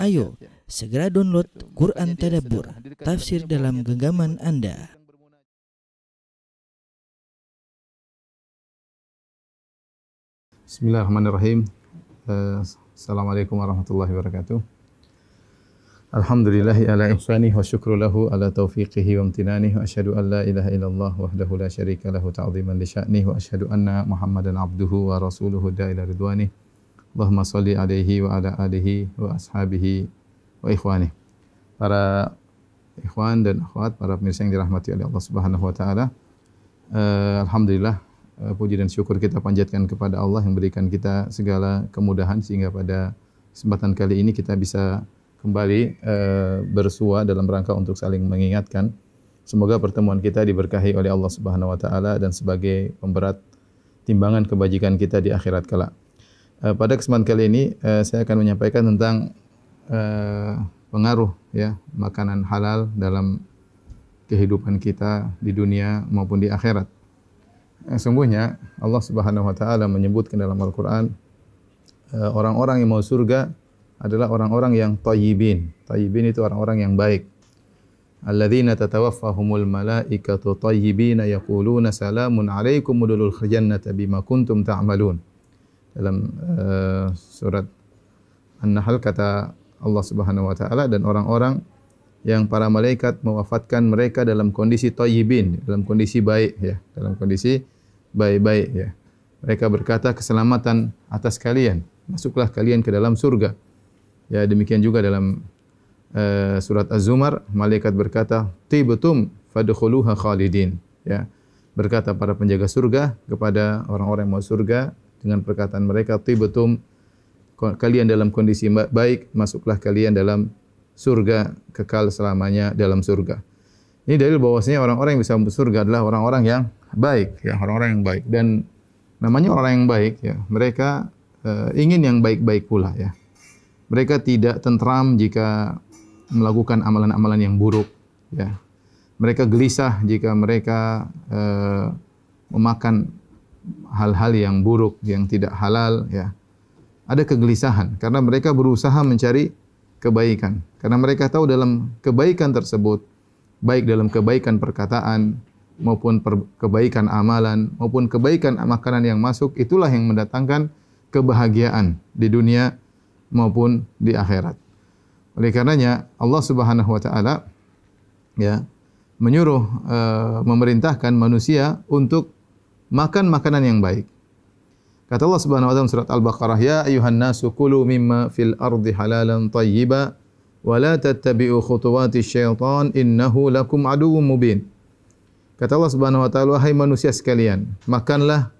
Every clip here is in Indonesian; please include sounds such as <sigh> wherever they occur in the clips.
Ayo, segera download Quran Tadabbur, tafsir dalam genggaman Anda. Bismillahirrahmanirrahim. Uh, Assalamualaikum warahmatullahi wabarakatuh. Alhamdulillahi ala ihsanih wa syukru lahu ala taufiqihi wa amtinanih wa asyhadu an la ilaha illallah wahdahu la syarika lahu ta'ziman li sya'nih wa asyhadu anna Muhammadan abduhu wa rasuluhu da ila ridwanih. Allahumma salli alaihi wa ala alihi wa ashabihi wa ikhwani. Para ikhwan dan akhwat, para pemirsa yang dirahmati oleh Allah Subhanahu wa taala. Uh, alhamdulillah uh, puji dan syukur kita panjatkan kepada Allah yang berikan kita segala kemudahan sehingga pada kesempatan kali ini kita bisa kembali uh, bersua dalam rangka untuk saling mengingatkan. Semoga pertemuan kita diberkahi oleh Allah Subhanahu wa taala dan sebagai pemberat timbangan kebajikan kita di akhirat kelak. Uh, pada kesempatan kali ini uh, saya akan menyampaikan tentang uh, pengaruh ya makanan halal dalam kehidupan kita di dunia maupun di akhirat. Uh, sungguhnya Allah Subhanahu wa taala menyebutkan dalam Al-Qur'an orang-orang yang mau surga adalah orang-orang yang tayyibin. Tayyibin itu orang-orang yang baik. Alladzina tatawaffahumul malaikatu tayyibina yaquluna salamun alaikum udkhulul jannata bima kuntum ta'malun. Ta dalam uh, surat An-Nahl kata Allah Subhanahu wa taala dan orang-orang yang para malaikat mewafatkan mereka dalam kondisi thayyibin, dalam kondisi baik ya, dalam kondisi baik-baik ya. Mereka berkata keselamatan atas kalian, masuklah kalian ke dalam surga. Ya, demikian juga dalam uh, surat Az-Zumar malaikat berkata, "Tibtum fadkhuluha khalidin." Ya. Berkata para penjaga surga kepada orang-orang yang mau surga, dengan perkataan mereka tibetum kalian dalam kondisi baik masuklah kalian dalam surga kekal selamanya dalam surga. Ini dalil bahwasanya orang-orang yang bisa masuk surga adalah orang-orang yang baik ya, orang-orang yang baik dan namanya orang yang baik ya. Mereka uh, ingin yang baik-baik pula ya. Mereka tidak tentram jika melakukan amalan-amalan yang buruk ya. Mereka gelisah jika mereka uh, memakan hal-hal yang buruk, yang tidak halal, ya. Ada kegelisahan karena mereka berusaha mencari kebaikan. Karena mereka tahu dalam kebaikan tersebut, baik dalam kebaikan perkataan maupun per, kebaikan amalan maupun kebaikan makanan yang masuk, itulah yang mendatangkan kebahagiaan di dunia maupun di akhirat. Oleh karenanya Allah Subhanahu wa taala ya menyuruh uh, memerintahkan manusia untuk makan makanan yang baik. Kata Allah Subhanahu wa taala surat Al-Baqarah, "Ya ayuhan nasu kulu mimma fil ardi halalan thayyiba wa la tattabi'u khutuwati syaitan innahu lakum aduwwum mubin." Kata Allah Subhanahu wa taala, "Wahai manusia sekalian, makanlah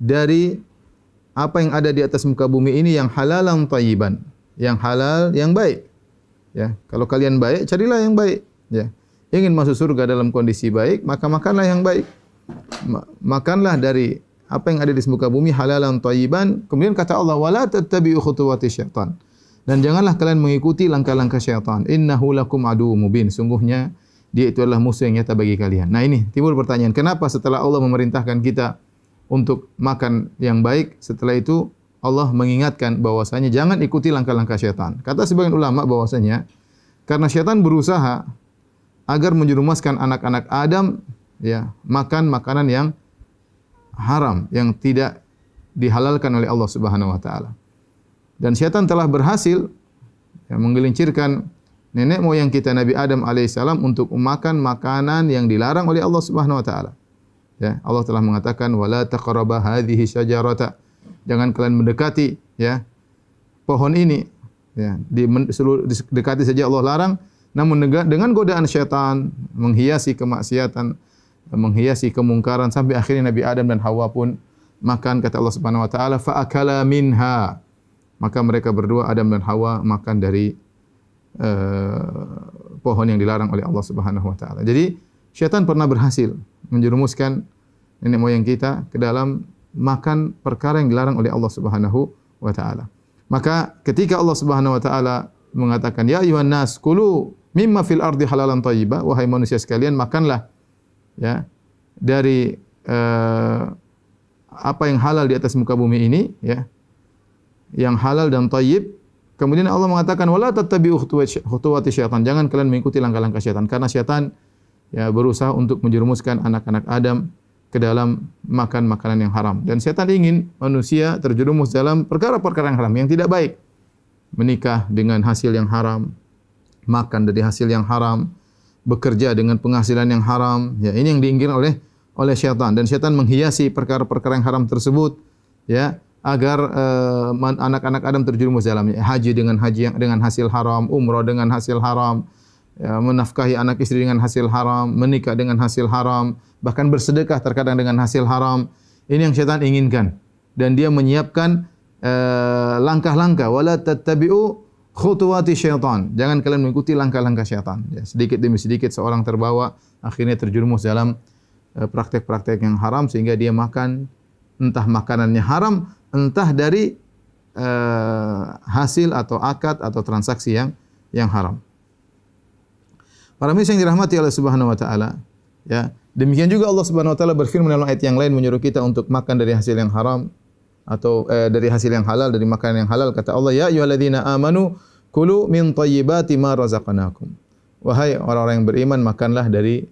dari apa yang ada di atas muka bumi ini yang halalan thayyiban, yang halal, yang baik." Ya, kalau kalian baik, carilah yang baik, ya. Ingin masuk surga dalam kondisi baik, maka makanlah yang baik makanlah dari apa yang ada di muka bumi halalan thayyiban. Kemudian kata Allah, "Wala tattabi'u khutuwati syaitan." Dan janganlah kalian mengikuti langkah-langkah syaitan. Innahu lakum adu mubin. Sungguhnya dia itu adalah musuh yang nyata bagi kalian. Nah ini timbul pertanyaan, kenapa setelah Allah memerintahkan kita untuk makan yang baik, setelah itu Allah mengingatkan bahwasanya jangan ikuti langkah-langkah syaitan. Kata sebagian ulama bahwasanya karena syaitan berusaha agar menjerumuskan anak-anak Adam ya makan makanan yang haram yang tidak dihalalkan oleh Allah Subhanahu wa taala. Dan syaitan telah berhasil ya, menggelincirkan nenek moyang kita Nabi Adam alaihissalam untuk makan makanan yang dilarang oleh Allah Subhanahu wa taala. Ya, Allah telah mengatakan wala hadhihi syajarata. Jangan kalian mendekati ya pohon ini. Ya, di, dekati saja Allah larang, namun dengan godaan syaitan menghiasi kemaksiatan menghiasi kemungkaran sampai akhirnya Nabi Adam dan Hawa pun makan kata Allah Subhanahu wa taala fa minha maka mereka berdua Adam dan Hawa makan dari uh, pohon yang dilarang oleh Allah Subhanahu wa taala. Jadi syaitan pernah berhasil menjerumuskan nenek moyang kita ke dalam makan perkara yang dilarang oleh Allah Subhanahu wa taala. Maka ketika Allah Subhanahu wa taala mengatakan ya ayuhan nas kulu mimma fil ardi halalan thayyiba wahai manusia sekalian makanlah ya dari uh, apa yang halal di atas muka bumi ini ya yang halal dan thayyib Kemudian Allah mengatakan wala tattabi'u khutuwati syaitan. Jangan kalian mengikuti langkah-langkah syaitan karena syaitan ya berusaha untuk menjerumuskan anak-anak Adam ke dalam makan makanan yang haram. Dan setan ingin manusia terjerumus dalam perkara-perkara yang haram yang tidak baik. Menikah dengan hasil yang haram, makan dari hasil yang haram, bekerja dengan penghasilan yang haram. Ya, ini yang diinginkan oleh oleh syaitan dan syaitan menghiasi perkara-perkara yang haram tersebut ya agar uh, anak-anak Adam terjerumus dalamnya. Haji dengan haji yang dengan hasil haram, umrah dengan hasil haram, ya, menafkahi anak istri dengan hasil haram, menikah dengan hasil haram, bahkan bersedekah terkadang dengan hasil haram. Ini yang syaitan inginkan dan dia menyiapkan uh, langkah-langkah wala tattabi'u khutuwati syaitan. Jangan kalian mengikuti langkah-langkah syaitan. Ya, sedikit demi sedikit seorang terbawa akhirnya terjerumus dalam eh, praktek-praktek yang haram sehingga dia makan entah makanannya haram entah dari uh, hasil atau akad atau transaksi yang yang haram. Para misal yang dirahmati oleh Subhanahu wa taala, ya. Demikian juga Allah Subhanahu wa taala berfirman dalam ayat yang lain menyuruh kita untuk makan dari hasil yang haram atau eh, dari hasil yang halal dari makanan yang halal kata Allah ya ayyuhalladzina amanu kulu min thayyibati ma razaqnakum. Wahai orang-orang yang beriman makanlah dari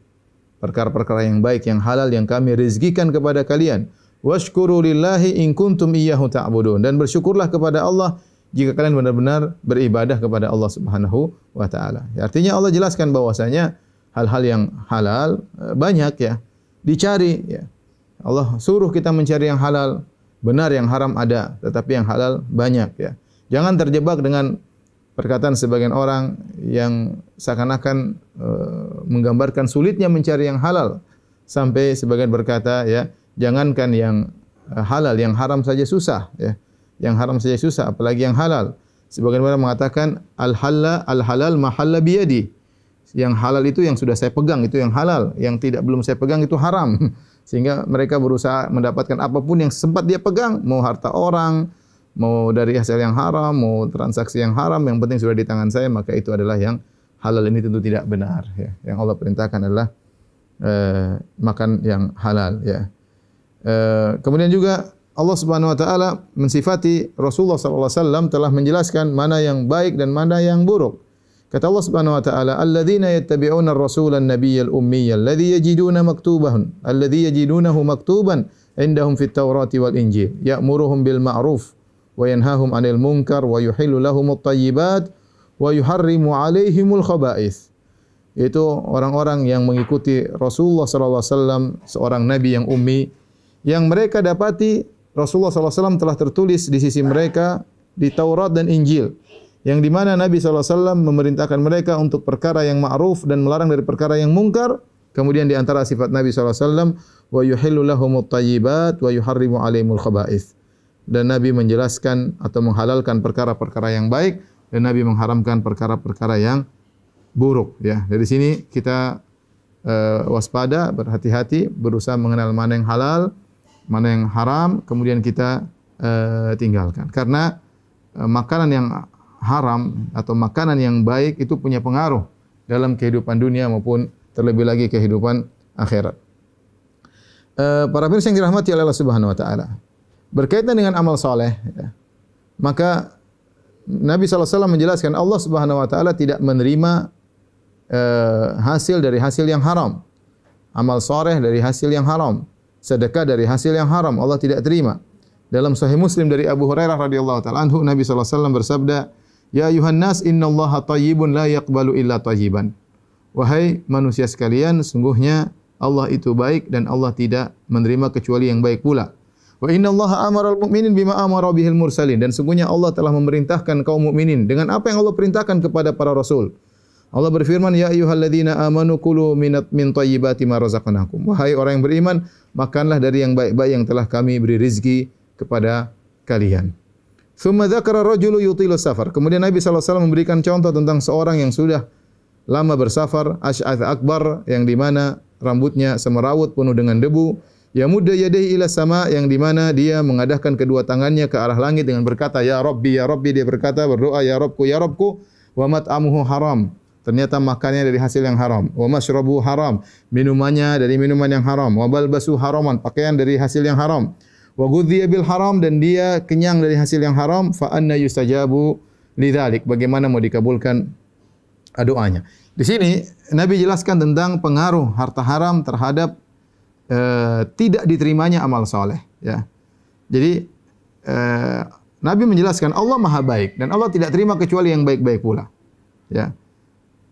perkara-perkara yang baik yang halal yang kami rizkikan kepada kalian Washkuru lillahi in kuntum iyyahu ta'budun dan bersyukurlah kepada Allah jika kalian benar-benar beribadah kepada Allah Subhanahu wa taala. Ya, artinya Allah jelaskan bahwasanya hal-hal yang halal eh, banyak ya dicari ya. Allah suruh kita mencari yang halal, benar yang haram ada, tetapi yang halal banyak ya. Jangan terjebak dengan perkataan sebagian orang yang seakan-akan uh, menggambarkan sulitnya mencari yang halal sampai sebagian berkata ya jangankan yang eh, halal, yang haram saja susah ya. Yang haram saja susah apalagi yang halal. Sebagian orang mengatakan al halal al halal mahalla biyadi. Yang halal itu yang sudah saya pegang itu yang halal, yang tidak belum saya pegang itu haram. <laughs> Sehingga mereka berusaha mendapatkan apa pun yang sempat dia pegang, mau harta orang, mau dari hasil yang haram, mau transaksi yang haram, yang penting sudah di tangan saya, maka itu adalah yang halal ini tentu tidak benar ya. Yang Allah perintahkan adalah uh, makan yang halal ya. Eh, kemudian juga Allah Subhanahu wa taala mensifati Rasulullah wasallam telah menjelaskan mana yang baik dan mana yang buruk. Kata Allah Subhanahu wa taala, "Alladzina yattabi'una ar-rasula an-nabiyyal ummiyya alladhi yajiduna maktubahan, alladhi yajidunahu maktuban indahum fit Taurati wal Injil, ya'muruhum bil ma'ruf wa yanhahum 'anil munkar wa yuhillu lahum at-tayyibat wa yuharrimu 'alaihimul khaba'ith." Itu orang-orang yang mengikuti Rasulullah sallallahu alaihi wasallam, seorang nabi yang ummi yang mereka dapati Rasulullah SAW telah tertulis di sisi mereka di Taurat dan Injil yang di mana Nabi SAW memerintahkan mereka untuk perkara yang ma'ruf dan melarang dari perkara yang mungkar. Kemudian di antara sifat Nabi SAW, wa yuhillu lahumut wa yuharrimu. Dan Nabi menjelaskan atau menghalalkan perkara-perkara yang baik dan Nabi mengharamkan perkara-perkara yang buruk ya. Dari sini kita uh, waspada, berhati-hati, berusaha mengenal mana yang halal, mana yang haram, kemudian kita uh, tinggalkan. Karena uh, makanan yang haram atau makanan yang baik itu punya pengaruh dalam kehidupan dunia maupun terlebih lagi kehidupan akhirat. Uh, para pemirsa yang dirahmati oleh Allah Subhanahu wa taala. Berkaitan dengan amal soleh, ya, maka Nabi SAW menjelaskan Allah Subhanahu wa taala tidak menerima uh, hasil dari hasil yang haram. Amal soleh dari hasil yang haram sedekah dari hasil yang haram Allah tidak terima. Dalam Sahih Muslim dari Abu Hurairah radhiyallahu taala anhu Nabi wasallam bersabda, "Ya ayuhan nas, innallaha thayyibun la yaqbalu illa thayyiban." Wahai manusia sekalian, sungguhnya Allah itu baik dan Allah tidak menerima kecuali yang baik pula. Wa inna Allah amara al-mu'minin bima amara bihil mursalin dan sungguhnya Allah telah memerintahkan kaum mukminin dengan apa yang Allah perintahkan kepada para rasul. Allah berfirman, "Ya ayyuhalladzina amanu kulu minat min thayyibati ma razaqnakum." Wahai orang yang beriman, makanlah dari yang baik-baik yang telah kami beri rizki kepada kalian. Thumma dzakara rajulu yutilu safar. Kemudian Nabi SAW memberikan contoh tentang seorang yang sudah lama bersafar, asy'ath akbar yang di mana rambutnya semerawut penuh dengan debu, ya mudda yadayhi ila sama yang di mana dia mengadahkan kedua tangannya ke arah langit dengan berkata ya Rabbi ya Rabbi dia berkata berdoa ya Rabbku ya Rabbku wa mat'amuhu haram ternyata makannya dari hasil yang haram. Wa masyrabu haram, minumannya dari minuman yang haram. Wa balbasu haraman, pakaian dari hasil yang haram. Wa ghudhiya bil haram dan dia kenyang dari hasil yang haram, fa anna yustajabu lidzalik bagaimana mau dikabulkan doanya. Di sini Nabi jelaskan tentang pengaruh harta haram terhadap uh, tidak diterimanya amal soleh. Ya. Jadi uh, Nabi menjelaskan Allah maha baik dan Allah tidak terima kecuali yang baik-baik pula. Ya.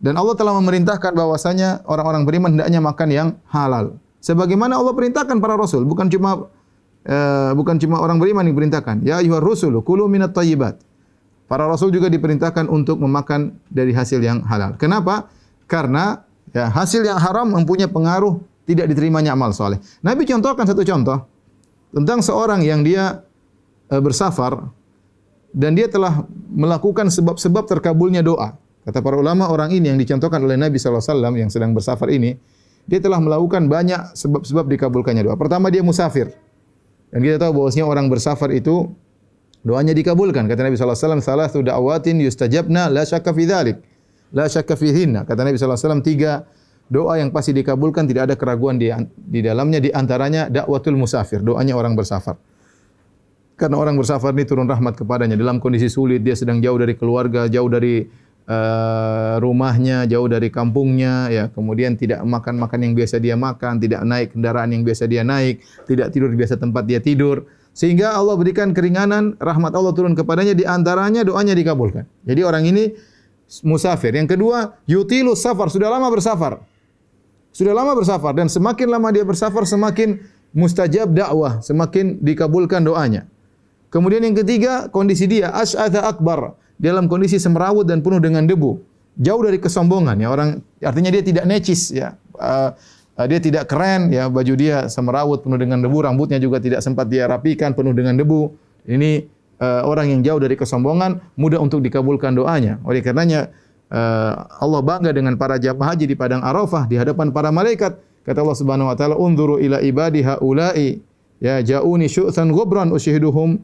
Dan Allah telah memerintahkan bahwasanya orang-orang beriman hendaknya makan yang halal. Sebagaimana Allah perintahkan para rasul, bukan cuma uh, bukan cuma orang beriman yang diperintahkan. Ya ayyuhar rusul, kulu minat thayyibat. Para rasul juga diperintahkan untuk memakan dari hasil yang halal. Kenapa? Karena ya, hasil yang haram mempunyai pengaruh tidak diterimanya amal soleh. Nabi contohkan satu contoh tentang seorang yang dia e, bersafar dan dia telah melakukan sebab-sebab terkabulnya doa. Kata para ulama orang ini yang dicontohkan oleh Nabi SAW yang sedang bersafar ini, dia telah melakukan banyak sebab-sebab dikabulkannya doa. Pertama dia musafir. Dan kita tahu bahwasanya orang bersafar itu Doanya dikabulkan. Kata Nabi sallallahu alaihi wasallam, "Salatu da'awatin yustajabna la syakka fi dzalik." La syakka fihinna. Kata Nabi sallallahu alaihi wasallam, tiga doa yang pasti dikabulkan, tidak ada keraguan di, di dalamnya di antaranya dakwatul musafir, doanya orang bersafar. Karena orang bersafar ini turun rahmat kepadanya dalam kondisi sulit, dia sedang jauh dari keluarga, jauh dari uh, rumahnya, jauh dari kampungnya, ya. Kemudian tidak makan makan yang biasa dia makan, tidak naik kendaraan yang biasa dia naik, tidak tidur di biasa tempat dia tidur sehingga Allah berikan keringanan, rahmat Allah turun kepadanya di antaranya doanya dikabulkan. Jadi orang ini musafir. Yang kedua, yutilu safar, sudah lama bersafar. Sudah lama bersafar dan semakin lama dia bersafar semakin mustajab dakwah, semakin dikabulkan doanya. Kemudian yang ketiga, kondisi dia asy'atha akbar, dalam kondisi semrawut dan penuh dengan debu. Jauh dari kesombongan ya. Orang artinya dia tidak necis ya. Uh, dia tidak keren ya. Baju dia semerawut penuh dengan debu. Rambutnya juga tidak sempat dia rapikan penuh dengan debu. Ini uh, orang yang jauh dari kesombongan mudah untuk dikabulkan doanya. Oleh karenanya uh, Allah bangga dengan para jamaah haji di padang Arafah di hadapan para malaikat. Kata Allah Subhanahu wa taala unzuru ila ibadi haula'i ya jauni syu'than ghubran usyiduhum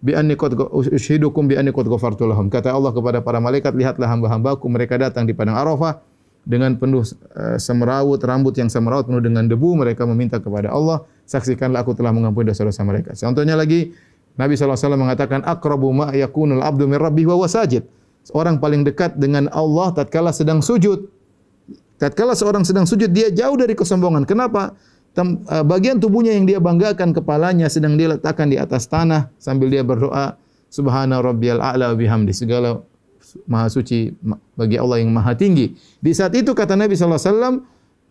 bi anni qad usyidukum bi anni qad ghafartu lahum kata Allah kepada para malaikat lihatlah hamba-hambaku mereka datang di padang Arafah dengan penuh uh, semerawut, rambut yang semerawut penuh dengan debu, mereka meminta kepada Allah, saksikanlah aku telah mengampuni dosa-dosa mereka. Contohnya lagi, Nabi SAW mengatakan, akrabu ma yakunul abdu min rabbih wa wasajid. Orang paling dekat dengan Allah tatkala sedang sujud. Tatkala seorang sedang sujud, dia jauh dari kesombongan. Kenapa? Uh, bagian tubuhnya yang dia banggakan, kepalanya sedang dia letakkan di atas tanah sambil dia berdoa, Subhana rabbiyal a'la bihamdi. Segala maha suci bagi Allah yang maha tinggi. Di saat itu kata Nabi sallallahu alaihi wasallam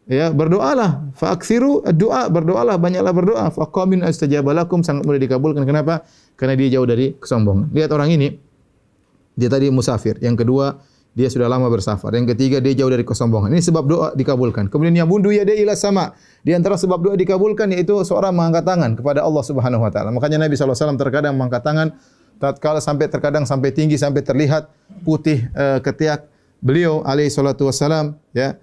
ya berdoalah faaksiru doa berdoalah banyaklah berdoa. Faqamin astajaba lakum. Sangat mudah dikabulkan. Kenapa? Karena dia jauh dari kesombongan. Lihat orang ini. Dia tadi musafir. Yang kedua dia sudah lama bersafar. Yang ketiga dia jauh dari kesombongan. Ini sebab doa dikabulkan. Kemudian yang bundu ya dia ila sama. Di antara sebab doa dikabulkan yaitu seorang mengangkat tangan kepada Allah Subhanahu wa taala. Makanya Nabi sallallahu alaihi wasallam terkadang mengangkat tangan tatkala sampai terkadang sampai tinggi sampai terlihat putih uh, ketiak beliau alaihi salatu wasalam ya.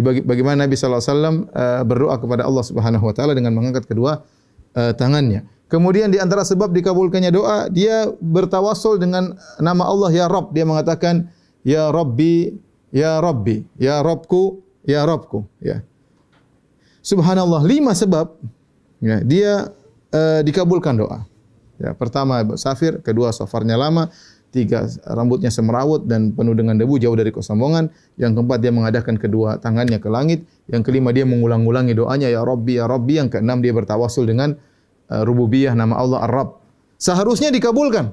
Bagaimana Nabi sallallahu alaihi wasallam uh, berdoa kepada Allah Subhanahu wa taala dengan mengangkat kedua uh, tangannya. Kemudian di antara sebab dikabulkannya doa, dia bertawassul dengan nama Allah ya Rabb. Dia mengatakan ya Rabbi, ya Rabbi, ya Rabbku, ya Rabbku, ya. Subhanallah, lima sebab ya, dia uh, dikabulkan doa. Ya, pertama safir, kedua safarnya lama, tiga rambutnya semerawut dan penuh dengan debu jauh dari kesombongan. Yang keempat dia mengadakan kedua tangannya ke langit. Yang kelima dia mengulang-ulangi doanya ya Rabbi ya Rabbi. Yang keenam dia bertawasul dengan uh, rububiyah nama Allah Ar-Rabb. Seharusnya dikabulkan.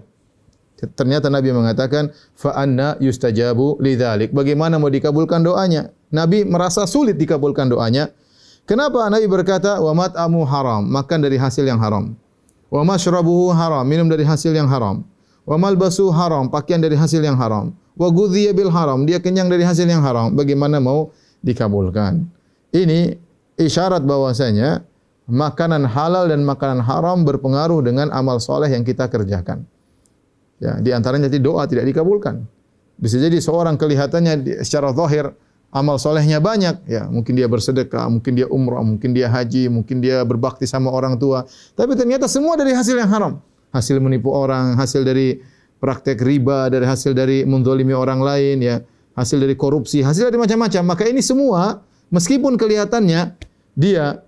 Ternyata Nabi mengatakan fa anna yustajabu lidzalik. Bagaimana mau dikabulkan doanya? Nabi merasa sulit dikabulkan doanya. Kenapa Nabi berkata wa mat'amu haram, makan dari hasil yang haram. Wa mashrabuhu haram, minum dari hasil yang haram. Wa malbasu haram, pakaian dari hasil yang haram. Wa bil haram, dia kenyang dari hasil yang haram. Bagaimana mau dikabulkan? Ini isyarat bahwasanya makanan halal dan makanan haram berpengaruh dengan amal soleh yang kita kerjakan. Ya, di antaranya doa tidak dikabulkan. Bisa jadi seorang kelihatannya secara zahir amal solehnya banyak, ya mungkin dia bersedekah, mungkin dia umrah, mungkin dia haji, mungkin dia berbakti sama orang tua, tapi ternyata semua dari hasil yang haram, hasil menipu orang, hasil dari praktek riba, dari hasil dari mendolimi orang lain, ya hasil dari korupsi, hasil dari macam-macam. Maka ini semua meskipun kelihatannya dia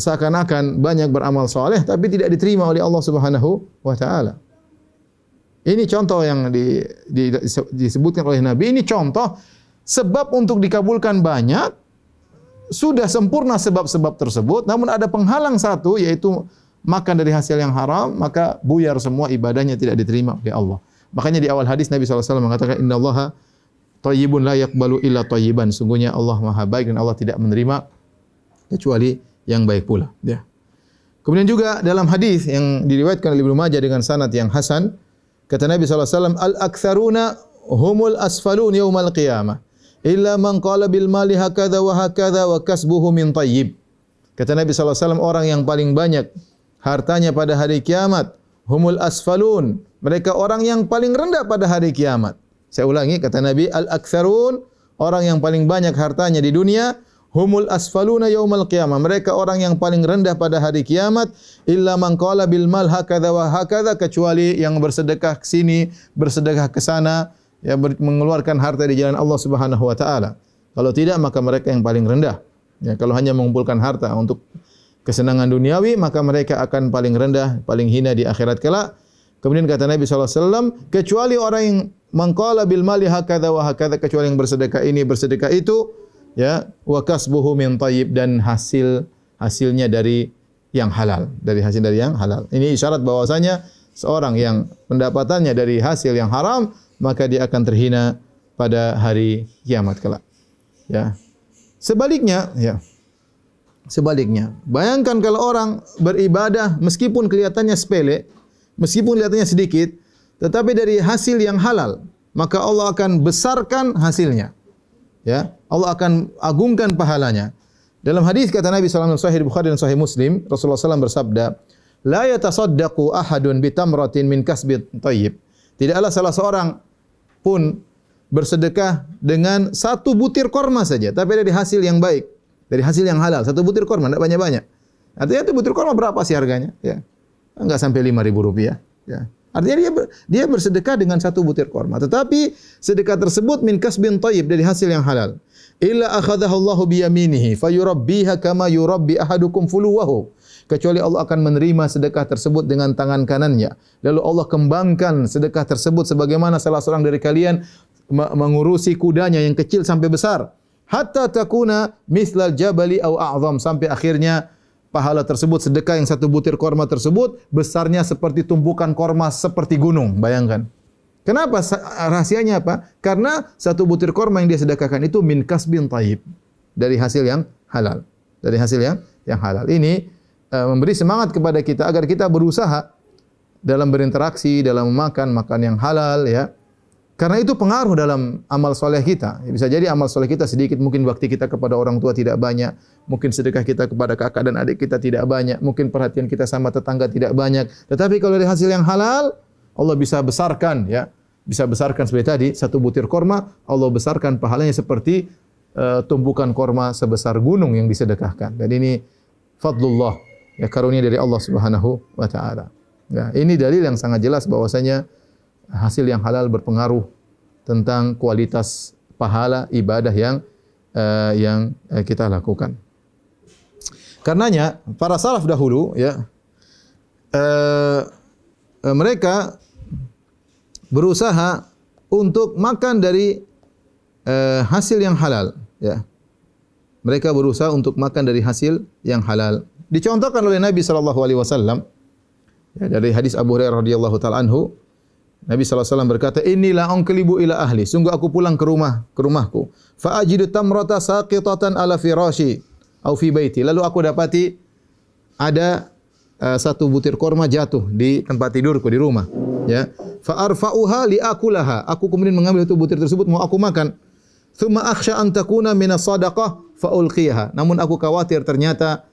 seakan-akan banyak beramal soleh, tapi tidak diterima oleh Allah Subhanahu wa Ta'ala. Ini contoh yang di, di, disebutkan oleh Nabi. Ini contoh sebab untuk dikabulkan banyak sudah sempurna sebab-sebab tersebut, namun ada penghalang satu yaitu makan dari hasil yang haram, maka buyar semua ibadahnya tidak diterima oleh Allah. Makanya di awal hadis Nabi SAW mengatakan, Inna Allah tayyibun la yakbalu illa tayyiban. Sungguhnya Allah maha baik dan Allah tidak menerima kecuali yang baik pula. Ya. Kemudian juga dalam hadis yang diriwayatkan oleh Ibnu Majah dengan sanad yang hasan, kata Nabi SAW, Al-aktsaruna humul asfalun yaumal qiyamah. Illa man qala bil mali hakadha wa hakadha wa kasbuhu min tayyib. Kata Nabi SAW, orang yang paling banyak hartanya pada hari kiamat, humul asfalun. Mereka orang yang paling rendah pada hari kiamat. Saya ulangi, kata Nabi, al-aktsarun, orang yang paling banyak hartanya di dunia, humul asfaluna yaumal qiyamah. Mereka orang yang paling rendah pada hari kiamat illa man qala bil mal hakadha wa hakadha kecuali yang bersedekah ke sini, bersedekah ke sana, ya mengeluarkan harta di jalan Allah Subhanahu wa taala. Kalau tidak maka mereka yang paling rendah. Ya, kalau hanya mengumpulkan harta untuk kesenangan duniawi maka mereka akan paling rendah, paling hina di akhirat kelak. Kemudian kata Nabi SAW, kecuali orang yang mengqala bil mali hakadha wa hakadha, kecuali yang bersedekah ini, bersedekah itu, ya wa kasbuhu min dan hasil hasilnya dari yang halal dari hasil dari yang halal. Ini isyarat bahwasanya seorang yang pendapatannya dari hasil yang haram maka dia akan terhina pada hari kiamat kelak. Ya. Sebaliknya ya. Sebaliknya bayangkan kalau orang beribadah meskipun kelihatannya sepele meskipun kelihatannya sedikit tetapi dari hasil yang halal maka Allah akan besarkan hasilnya ya Allah akan agungkan pahalanya. Dalam hadis kata Nabi SAW Sahih Bukhari dan Sahih Muslim, Rasulullah SAW bersabda, "La yatasaddaqu ahadun bitamratin min kasbit thayyib." Tidaklah salah seorang pun bersedekah dengan satu butir korma saja, tapi dari hasil yang baik, dari hasil yang halal. Satu butir korma, tidak banyak-banyak. Artinya itu butir korma berapa sih harganya? Ya, enggak sampai lima ribu rupiah. Ya. Artinya dia dia bersedekah dengan satu butir korma. Tetapi sedekah tersebut min kasbin thayyib dari hasil yang halal. Illa akhadahu Allah biyaminihi fayurabbiha kama yurabbi ahadukum fuluwahu. Kecuali Allah akan menerima sedekah tersebut dengan tangan kanannya. Lalu Allah kembangkan sedekah tersebut sebagaimana salah seorang dari kalian mengurusi kudanya yang kecil sampai besar. Hatta takuna mislal jabali au a'zam sampai akhirnya pahala tersebut sedekah yang satu butir korma tersebut besarnya seperti tumpukan korma seperti gunung. Bayangkan. Kenapa? Rahasianya apa? Karena satu butir korma yang dia sedekahkan itu min kasbin taib. Dari hasil yang halal. Dari hasil yang yang halal. Ini uh, memberi semangat kepada kita agar kita berusaha dalam berinteraksi, dalam memakan makan yang halal ya karena itu pengaruh dalam amal soleh kita. Bisa jadi amal soleh kita sedikit, mungkin waktu kita kepada orang tua tidak banyak, mungkin sedekah kita kepada kakak dan adik kita tidak banyak, mungkin perhatian kita sama tetangga tidak banyak. Tetapi kalau dari hasil yang halal, Allah bisa besarkan ya, bisa besarkan seperti tadi satu butir korma, Allah besarkan pahalanya seperti uh, korma sebesar gunung yang disedekahkan. Dan ini fadlullah, ya karunia dari Allah Subhanahu wa taala. Ya, ini dalil yang sangat jelas bahwasanya hasil yang halal berpengaruh tentang kualitas pahala ibadah yang uh, yang uh, kita lakukan. Karenanya para salaf dahulu ya uh, uh, mereka berusaha untuk makan dari uh, hasil yang halal ya. Mereka berusaha untuk makan dari hasil yang halal. Dicontohkan oleh Nabi sallallahu alaihi wasallam ya, dari hadis Abu Hurairah radhiyallahu taala anhu Nabi SAW berkata, Inilah ongkelibu ila ahli. Sungguh aku pulang ke rumah, ke rumahku. Fa'ajidu tamrata saqitatan ala firashi. Au fi baiti. Lalu aku dapati ada uh, satu butir korma jatuh di tempat tidurku di rumah. Ya. Fa'arfa'uha li'akulaha. Aku kemudian mengambil itu butir tersebut mau aku makan. Thumma akhsha an takuna minas sadaqah fa'ulqiha. Namun aku khawatir ternyata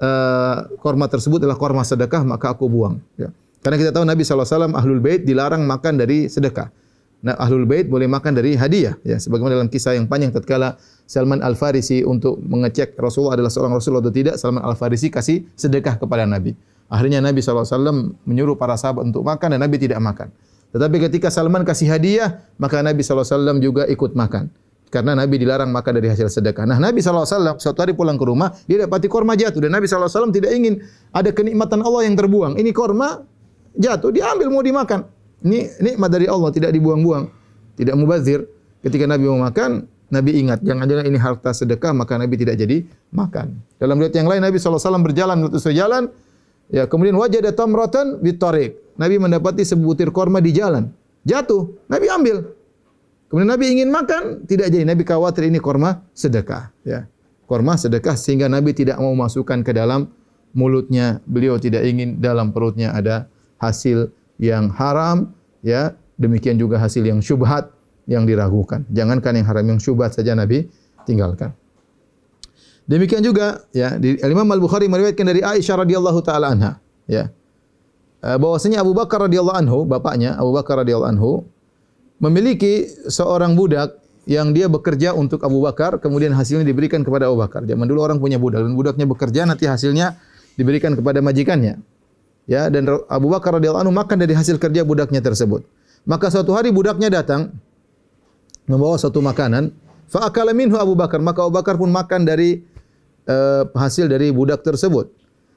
uh, korma tersebut adalah korma sedekah maka aku buang. Ya. Karena kita tahu Nabi SAW Ahlul Bait dilarang makan dari sedekah. Nah, Ahlul Bait boleh makan dari hadiah. Ya, sebagaimana dalam kisah yang panjang tatkala Salman Al-Farisi untuk mengecek Rasulullah adalah seorang Rasul atau tidak, Salman Al-Farisi kasih sedekah kepada Nabi. Akhirnya Nabi SAW menyuruh para sahabat untuk makan dan Nabi tidak makan. Tetapi ketika Salman kasih hadiah, maka Nabi SAW juga ikut makan. Karena Nabi dilarang makan dari hasil sedekah. Nah Nabi SAW suatu hari pulang ke rumah, dia dapati korma jatuh. Dan Nabi SAW tidak ingin ada kenikmatan Allah yang terbuang. Ini korma jatuh, diambil mau dimakan. Ini nikmat dari Allah tidak dibuang-buang, tidak mubazir. Ketika Nabi mau makan, Nabi ingat, jangan-jangan ini harta sedekah, maka Nabi tidak jadi makan. Dalam riwayat yang lain, Nabi SAW berjalan, menutup jalan, ya, kemudian wajah datang tamratan bitarik. Nabi mendapati sebutir korma di jalan. Jatuh, Nabi ambil. Kemudian Nabi ingin makan, tidak jadi. Nabi khawatir ini korma sedekah. Ya. Korma sedekah sehingga Nabi tidak mau masukkan ke dalam mulutnya. Beliau tidak ingin dalam perutnya ada hasil yang haram. Ya, demikian juga hasil yang syubhat yang diragukan. Jangankan yang haram yang syubhat saja Nabi tinggalkan. Demikian juga ya di Imam Al-Bukhari meriwayatkan dari Aisyah radhiyallahu taala anha ya. Eh, bahwasanya Abu Bakar radhiyallahu anhu, bapaknya Abu Bakar radhiyallahu anhu memiliki seorang budak yang dia bekerja untuk Abu Bakar, kemudian hasilnya diberikan kepada Abu Bakar. Zaman dulu orang punya budak dan budaknya bekerja nanti hasilnya diberikan kepada majikannya. Ya, dan Abu Bakar radhiyallahu anhu makan dari hasil kerja budaknya tersebut. Maka suatu hari budaknya datang membawa satu makanan, fa minhu Abu Bakar, maka Abu Bakar pun makan dari uh, hasil dari budak tersebut.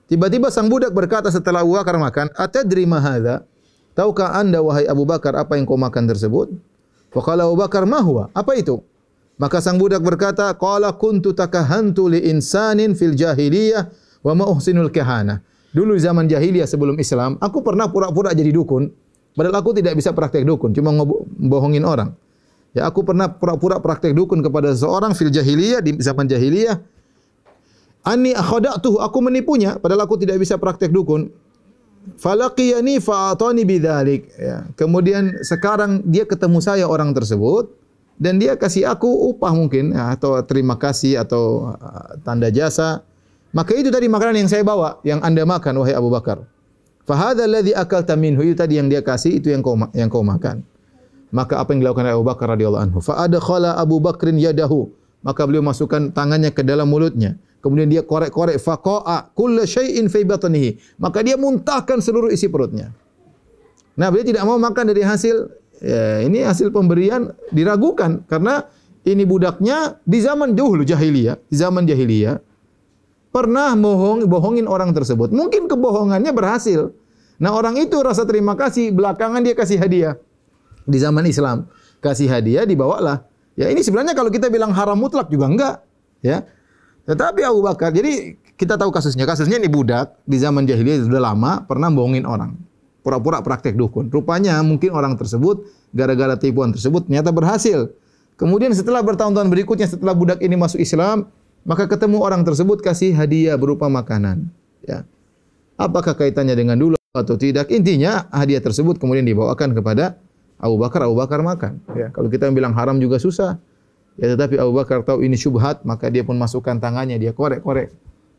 Tiba-tiba sang budak berkata setelah Abu Bakar makan, "Atadri ma hadza?" Tahukah Anda wahai Abu Bakar apa yang kau makan tersebut? Faqala Abu Bakar, "Ma huwa?" Apa itu? Maka sang budak berkata, "Qala kuntu takahantu li insanin fil jahiliyah wa ma uhsinul kahana." Dulu zaman jahiliyah sebelum Islam, aku pernah pura-pura jadi dukun, padahal aku tidak bisa praktek dukun, cuma ngebohongin orang. Ya, aku pernah pura-pura praktek dukun kepada seorang fil jahiliyah di zaman jahiliyah. Ani akhada'tuhu, aku menipunya padahal aku tidak bisa praktek dukun. Falaqiyani fa'atani bidzalik. Ya. Kemudian sekarang dia ketemu saya orang tersebut dan dia kasih aku upah mungkin ya, atau terima kasih atau uh, tanda jasa. Maka itu tadi makanan yang saya bawa, yang Anda makan wahai Abu Bakar. Fahadha alladhi akalta minhu, itu tadi yang dia kasih, itu yang kau yang kau makan. Maka apa yang dilakukan Abu Bakar radhiyallahu anhu? Fa adkhala Abu Bakrin yadahu. Maka beliau masukkan tangannya ke dalam mulutnya. Kemudian dia korek-korek faqa'a kulla syai'in fi. Maka dia muntahkan seluruh isi perutnya. Nah, beliau tidak mau makan dari hasil ya, ini hasil pemberian diragukan karena ini budaknya di zaman dahulu jahiliyah, di zaman jahiliyah pernah bohong bohongin orang tersebut. Mungkin kebohongannya berhasil. Nah, orang itu rasa terima kasih, belakangan dia kasih hadiah di zaman Islam. Kasih hadiah dibawalah. Ya ini sebenarnya kalau kita bilang haram mutlak juga enggak, ya. Tetapi Abu Bakar, jadi kita tahu kasusnya. Kasusnya ini budak di zaman jahiliyah sudah lama pernah bohongin orang. Pura-pura praktek dukun. Rupanya mungkin orang tersebut gara-gara tipuan tersebut ternyata berhasil. Kemudian setelah bertahun-tahun berikutnya setelah budak ini masuk Islam, maka ketemu orang tersebut kasih hadiah berupa makanan. Ya. Apakah kaitannya dengan dulu atau tidak? Intinya hadiah tersebut kemudian dibawakan kepada Abu Bakar, Abu Bakar makan. Ya, kalau kita bilang haram juga susah. Ya, tetapi Abu Bakar tahu ini syubhat, maka dia pun masukkan tangannya, dia korek-korek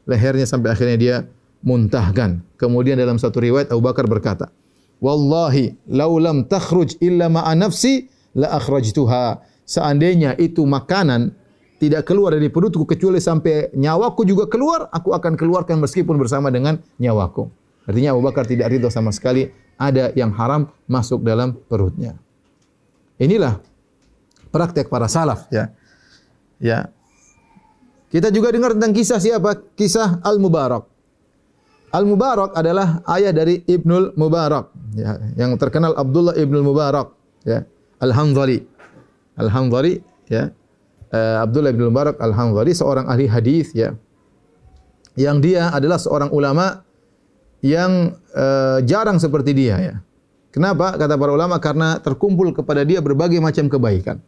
lehernya sampai akhirnya dia muntahkan. Kemudian dalam satu riwayat Abu Bakar berkata, "Wallahi, lau lam takhruj illa ma'a nafsi la akhrajtuha." Seandainya itu makanan tidak keluar dari perutku kecuali sampai nyawaku juga keluar, aku akan keluarkan meskipun bersama dengan nyawaku. Artinya Abu Bakar tidak ridho sama sekali ada yang haram masuk dalam perutnya. Inilah praktek para salaf ya. Ya. Kita juga dengar tentang kisah siapa? Kisah Al-Mubarak. Al-Mubarak adalah ayah dari Ibnul Mubarak ya, yang terkenal Abdullah Ibnul Mubarak ya. Al-Hanzali. Al-Hanzali ya. Uh, Abdullah Ibnul Mubarak Al-Hanzali seorang ahli hadis ya. Yang dia adalah seorang ulama yang uh, jarang seperti dia ya. Kenapa? Kata para ulama karena terkumpul kepada dia berbagai macam kebaikan.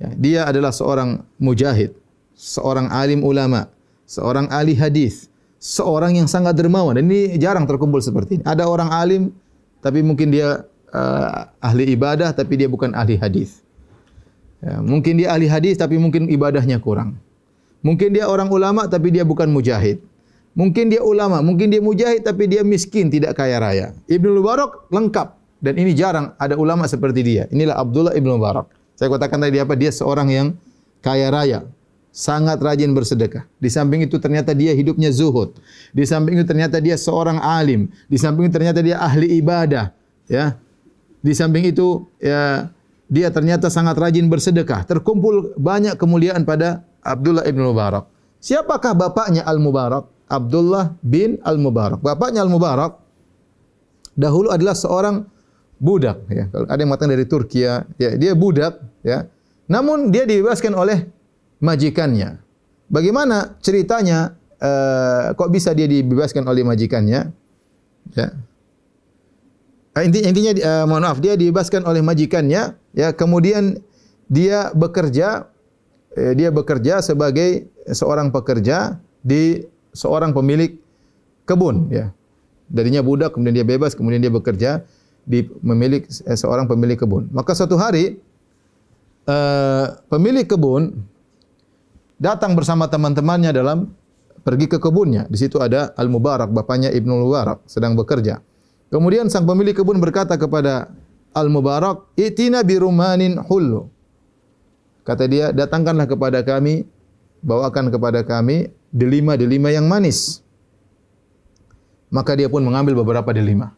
Ya, dia adalah seorang mujahid, seorang alim ulama, seorang ahli hadis, seorang yang sangat dermawan dan ini jarang terkumpul seperti ini. Ada orang alim tapi mungkin dia uh, ahli ibadah tapi dia bukan ahli hadis. Ya, mungkin dia ahli hadis tapi mungkin ibadahnya kurang. Mungkin dia orang ulama tapi dia bukan mujahid. Mungkin dia ulama, mungkin dia mujahid tapi dia miskin, tidak kaya raya. Ibnu Mubarak lengkap dan ini jarang ada ulama seperti dia. Inilah Abdullah Ibnu Mubarak. Saya katakan tadi apa? Dia seorang yang kaya raya, sangat rajin bersedekah. Di samping itu ternyata dia hidupnya zuhud. Di samping itu ternyata dia seorang alim. Di samping itu ternyata dia ahli ibadah, ya. Di samping itu ya dia ternyata sangat rajin bersedekah. Terkumpul banyak kemuliaan pada Abdullah Ibnu Mubarak. Siapakah bapaknya Al-Mubarak? Abdullah bin Al-Mubarak. Bapaknya Al-Mubarak dahulu adalah seorang budak ya. Kalau ada yang mengatakan dari Turki ya, dia budak ya. Namun dia dibebaskan oleh majikannya. Bagaimana ceritanya uh, kok bisa dia dibebaskan oleh majikannya? Ya. Uh, intinya, intinya uh, mohon maaf dia dibebaskan oleh majikannya ya kemudian dia bekerja eh, dia bekerja sebagai seorang pekerja di seorang pemilik kebun ya. Darinya budak kemudian dia bebas kemudian dia bekerja di memiliki eh, seorang pemilik kebun. Maka suatu hari uh, pemilik kebun datang bersama teman-temannya dalam pergi ke kebunnya. Di situ ada Al Mubarak, bapaknya Ibnu Mubarak sedang bekerja. Kemudian sang pemilik kebun berkata kepada Al Mubarak, "Itina bi rumanin hullu." Kata dia, datangkanlah kepada kami, bawakan kepada kami delima-delima yang manis. Maka dia pun mengambil beberapa delima.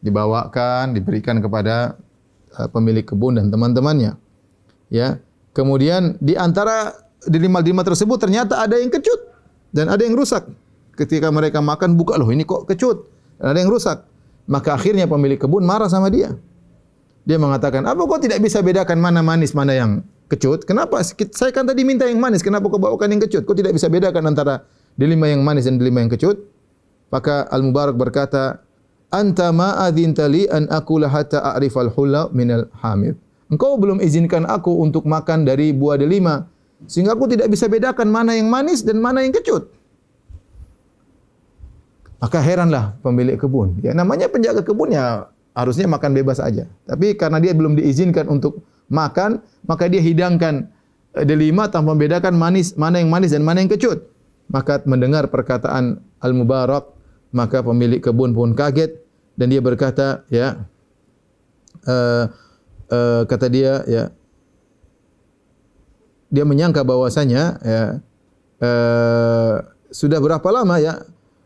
Dibawakan, diberikan kepada uh, pemilik kebun dan teman-temannya. Ya. Kemudian di antara delima-delima tersebut ternyata ada yang kecut dan ada yang rusak. Ketika mereka makan buka loh ini kok kecut. Dan ada yang rusak. Maka akhirnya pemilik kebun marah sama dia. Dia mengatakan, "Apa kau tidak bisa bedakan mana manis, mana yang kecut. Kenapa? Saya kan tadi minta yang manis. Kenapa kau bawakan yang kecut? Kau tidak bisa bedakan antara delima yang manis dan delima yang kecut? Maka Al Mubarak berkata, Anta ma adintali an akula hatta a'rifal hula minal hamid. Engkau belum izinkan aku untuk makan dari buah delima sehingga aku tidak bisa bedakan mana yang manis dan mana yang kecut. Maka heranlah pemilik kebun. Ya namanya penjaga kebun ya harusnya makan bebas aja. Tapi karena dia belum diizinkan untuk makan, maka dia hidangkan eh, delima tanpa membedakan manis mana yang manis dan mana yang kecut. Maka mendengar perkataan Al-Mubarak, maka pemilik kebun pun kaget dan dia berkata, ya, uh, uh, kata dia, ya, dia menyangka bahwasanya, ya, uh, sudah berapa lama ya,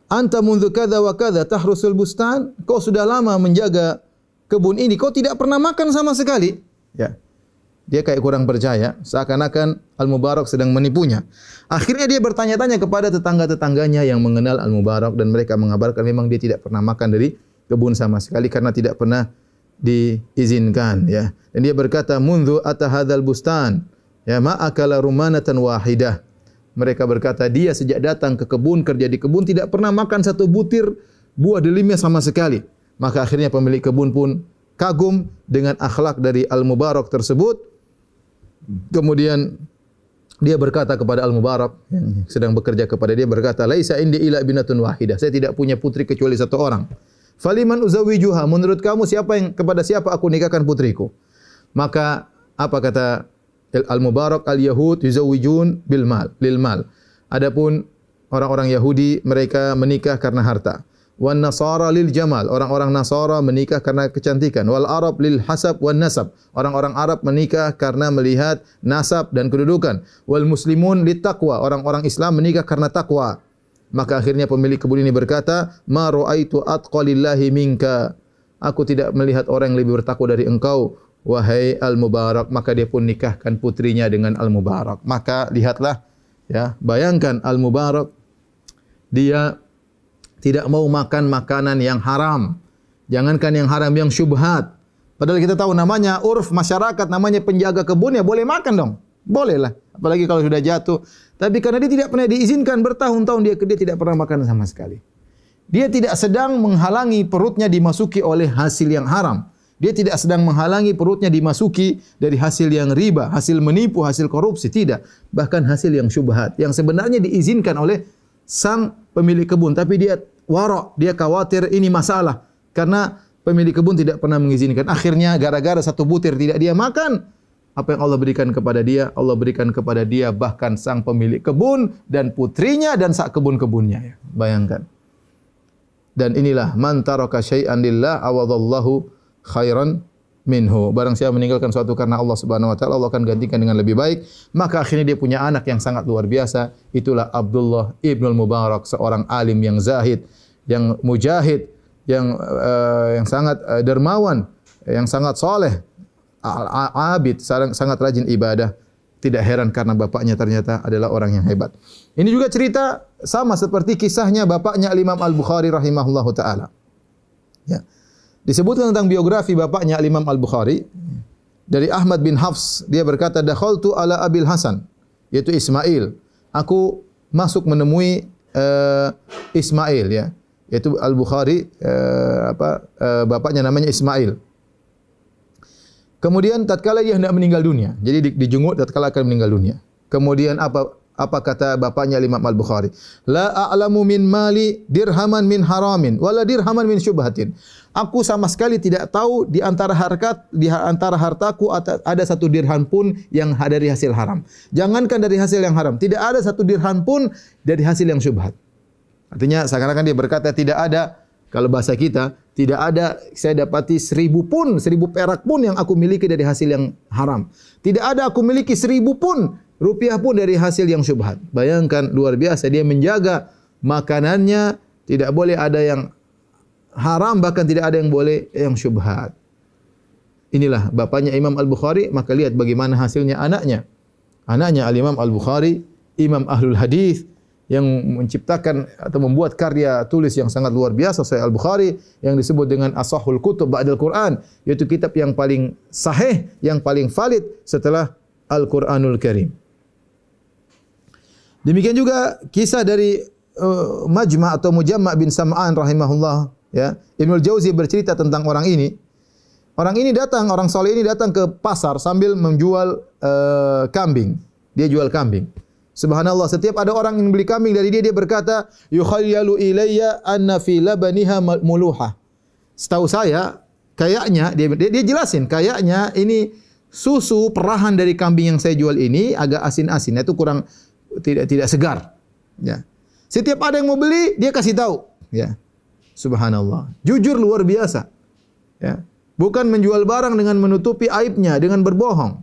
anta mundu kada wa kada tahrusul bustan, kau sudah lama menjaga kebun ini, kau tidak pernah makan sama sekali, ya. Dia kayak kurang percaya, seakan-akan Al-Mubarak sedang menipunya. Akhirnya dia bertanya-tanya kepada tetangga-tetangganya yang mengenal Al-Mubarak dan mereka mengabarkan memang dia tidak pernah makan dari kebun sama sekali karena tidak pernah diizinkan ya. Dan dia berkata, "Mundu atahadzal bustan, ya ma akala rumanatan wahidah." Mereka berkata, dia sejak datang ke kebun, kerja di kebun tidak pernah makan satu butir buah delimnya sama sekali. Maka akhirnya pemilik kebun pun kagum dengan akhlak dari Al-Mubarak tersebut Kemudian dia berkata kepada Al-Mubarak yang sedang bekerja kepada dia berkata, "Laisa indi ila binatun wahidah." Saya tidak punya putri kecuali satu orang. Faliman uzawijuha? Menurut kamu siapa yang kepada siapa aku nikahkan putriku? Maka apa kata Al-Mubarak al-Yahud yuzawijun bil mal, lil mal. Adapun orang-orang Yahudi mereka menikah karena harta wan nasara lil jamal. Orang-orang Nasara menikah karena kecantikan. Wal Arab lil hasab wan nasab. Orang-orang Arab menikah karena melihat nasab dan kedudukan. Wal muslimun lit taqwa. Orang-orang Islam menikah karena takwa. Maka akhirnya pemilik kebun ini berkata, "Ma ra'aitu atqalillahi minka." Aku tidak melihat orang yang lebih bertakwa dari engkau, wahai Al-Mubarak. Maka dia pun nikahkan putrinya dengan Al-Mubarak. Maka lihatlah ya, bayangkan Al-Mubarak dia tidak mau makan makanan yang haram. Jangankan yang haram, yang syubhat. Padahal kita tahu namanya urf masyarakat, namanya penjaga kebun ya boleh makan dong. Boleh lah. Apalagi kalau sudah jatuh. Tapi karena dia tidak pernah diizinkan bertahun-tahun dia dia tidak pernah makan sama sekali. Dia tidak sedang menghalangi perutnya dimasuki oleh hasil yang haram. Dia tidak sedang menghalangi perutnya dimasuki dari hasil yang riba, hasil menipu, hasil korupsi. Tidak. Bahkan hasil yang syubhat. Yang sebenarnya diizinkan oleh sang pemilik kebun, tapi dia warok, dia khawatir ini masalah karena pemilik kebun tidak pernah mengizinkan. Akhirnya gara-gara satu butir tidak dia makan, apa yang Allah berikan kepada dia, Allah berikan kepada dia bahkan sang pemilik kebun dan putrinya dan sak kebun-kebunnya. Bayangkan. Dan inilah man taraka syai'an lillah awadallahu khairan minhu. Barang siapa meninggalkan suatu karena Allah Subhanahu wa taala, Allah akan gantikan dengan lebih baik. Maka akhirnya dia punya anak yang sangat luar biasa. Itulah Abdullah Ibnu Mubarak, seorang alim yang zahid, yang mujahid, yang uh, yang sangat uh, dermawan, yang sangat soleh, abid, sangat, rajin ibadah. Tidak heran karena bapaknya ternyata adalah orang yang hebat. Ini juga cerita sama seperti kisahnya bapaknya Imam Al-Bukhari rahimahullahu taala. Ya. Disebutkan tentang biografi bapaknya Imam Al-Bukhari dari Ahmad bin Hafs dia berkata dakhaltu ala Abil Hasan yaitu Ismail. Aku masuk menemui uh, Ismail ya yaitu Al-Bukhari uh, apa uh, bapaknya namanya Ismail. Kemudian tatkala dia hendak meninggal dunia. Jadi dijungut tatkala akan meninggal dunia. Kemudian apa apa kata bapaknya Imam Al-Bukhari? La a'lamu min mali dirhaman min haramin wala dirhaman min syubhatin. Aku sama sekali tidak tahu di antara harkat di antara hartaku ada satu dirham pun yang dari hasil haram. Jangankan dari hasil yang haram, tidak ada satu dirham pun dari hasil yang syubhat. Artinya seakan-akan dia berkata tidak ada kalau bahasa kita tidak ada saya dapati seribu pun, seribu perak pun yang aku miliki dari hasil yang haram. Tidak ada aku miliki seribu pun rupiah pun dari hasil yang syubhat. Bayangkan luar biasa dia menjaga makanannya, tidak boleh ada yang haram bahkan tidak ada yang boleh yang syubhat. Inilah bapaknya Imam Al-Bukhari, maka lihat bagaimana hasilnya anaknya. Anaknya Al-Imam Al-Bukhari, Imam Ahlul Hadis, yang menciptakan atau membuat karya tulis yang sangat luar biasa Sahih Al-Bukhari yang disebut dengan Asahul Kutub Ba'dal Quran yaitu kitab yang paling sahih, yang paling valid setelah Al-Qur'anul Karim. Demikian juga kisah dari uh, Majma' atau Mujamma' bin Sam'an rahimahullah ya. Ibnu Jauzi bercerita tentang orang ini. Orang ini datang, orang soleh ini datang ke pasar sambil menjual uh, kambing. Dia jual kambing. Subhanallah, setiap ada orang yang beli kambing dari dia dia berkata, "Yukhayyalu ilayya anna fi labaniha muluha." Setahu saya, kayaknya dia, dia dia jelasin, kayaknya ini susu perahan dari kambing yang saya jual ini agak asin-asin, itu kurang tidak tidak segar. Ya. Setiap ada yang mau beli, dia kasih tahu, ya. Subhanallah. Jujur luar biasa. Ya. Bukan menjual barang dengan menutupi aibnya dengan berbohong.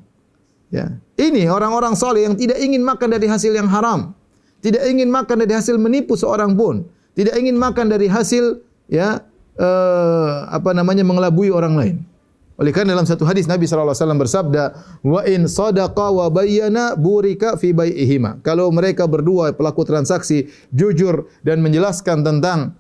Ya. Ini orang-orang soleh yang tidak ingin makan dari hasil yang haram, tidak ingin makan dari hasil menipu seorang pun, tidak ingin makan dari hasil ya uh, apa namanya mengelabui orang lain. Oleh karena dalam satu hadis Nabi SAW bersabda, Wa in sadaqa wa bayyana burika fi bai'ihima. Kalau mereka berdua pelaku transaksi jujur dan menjelaskan tentang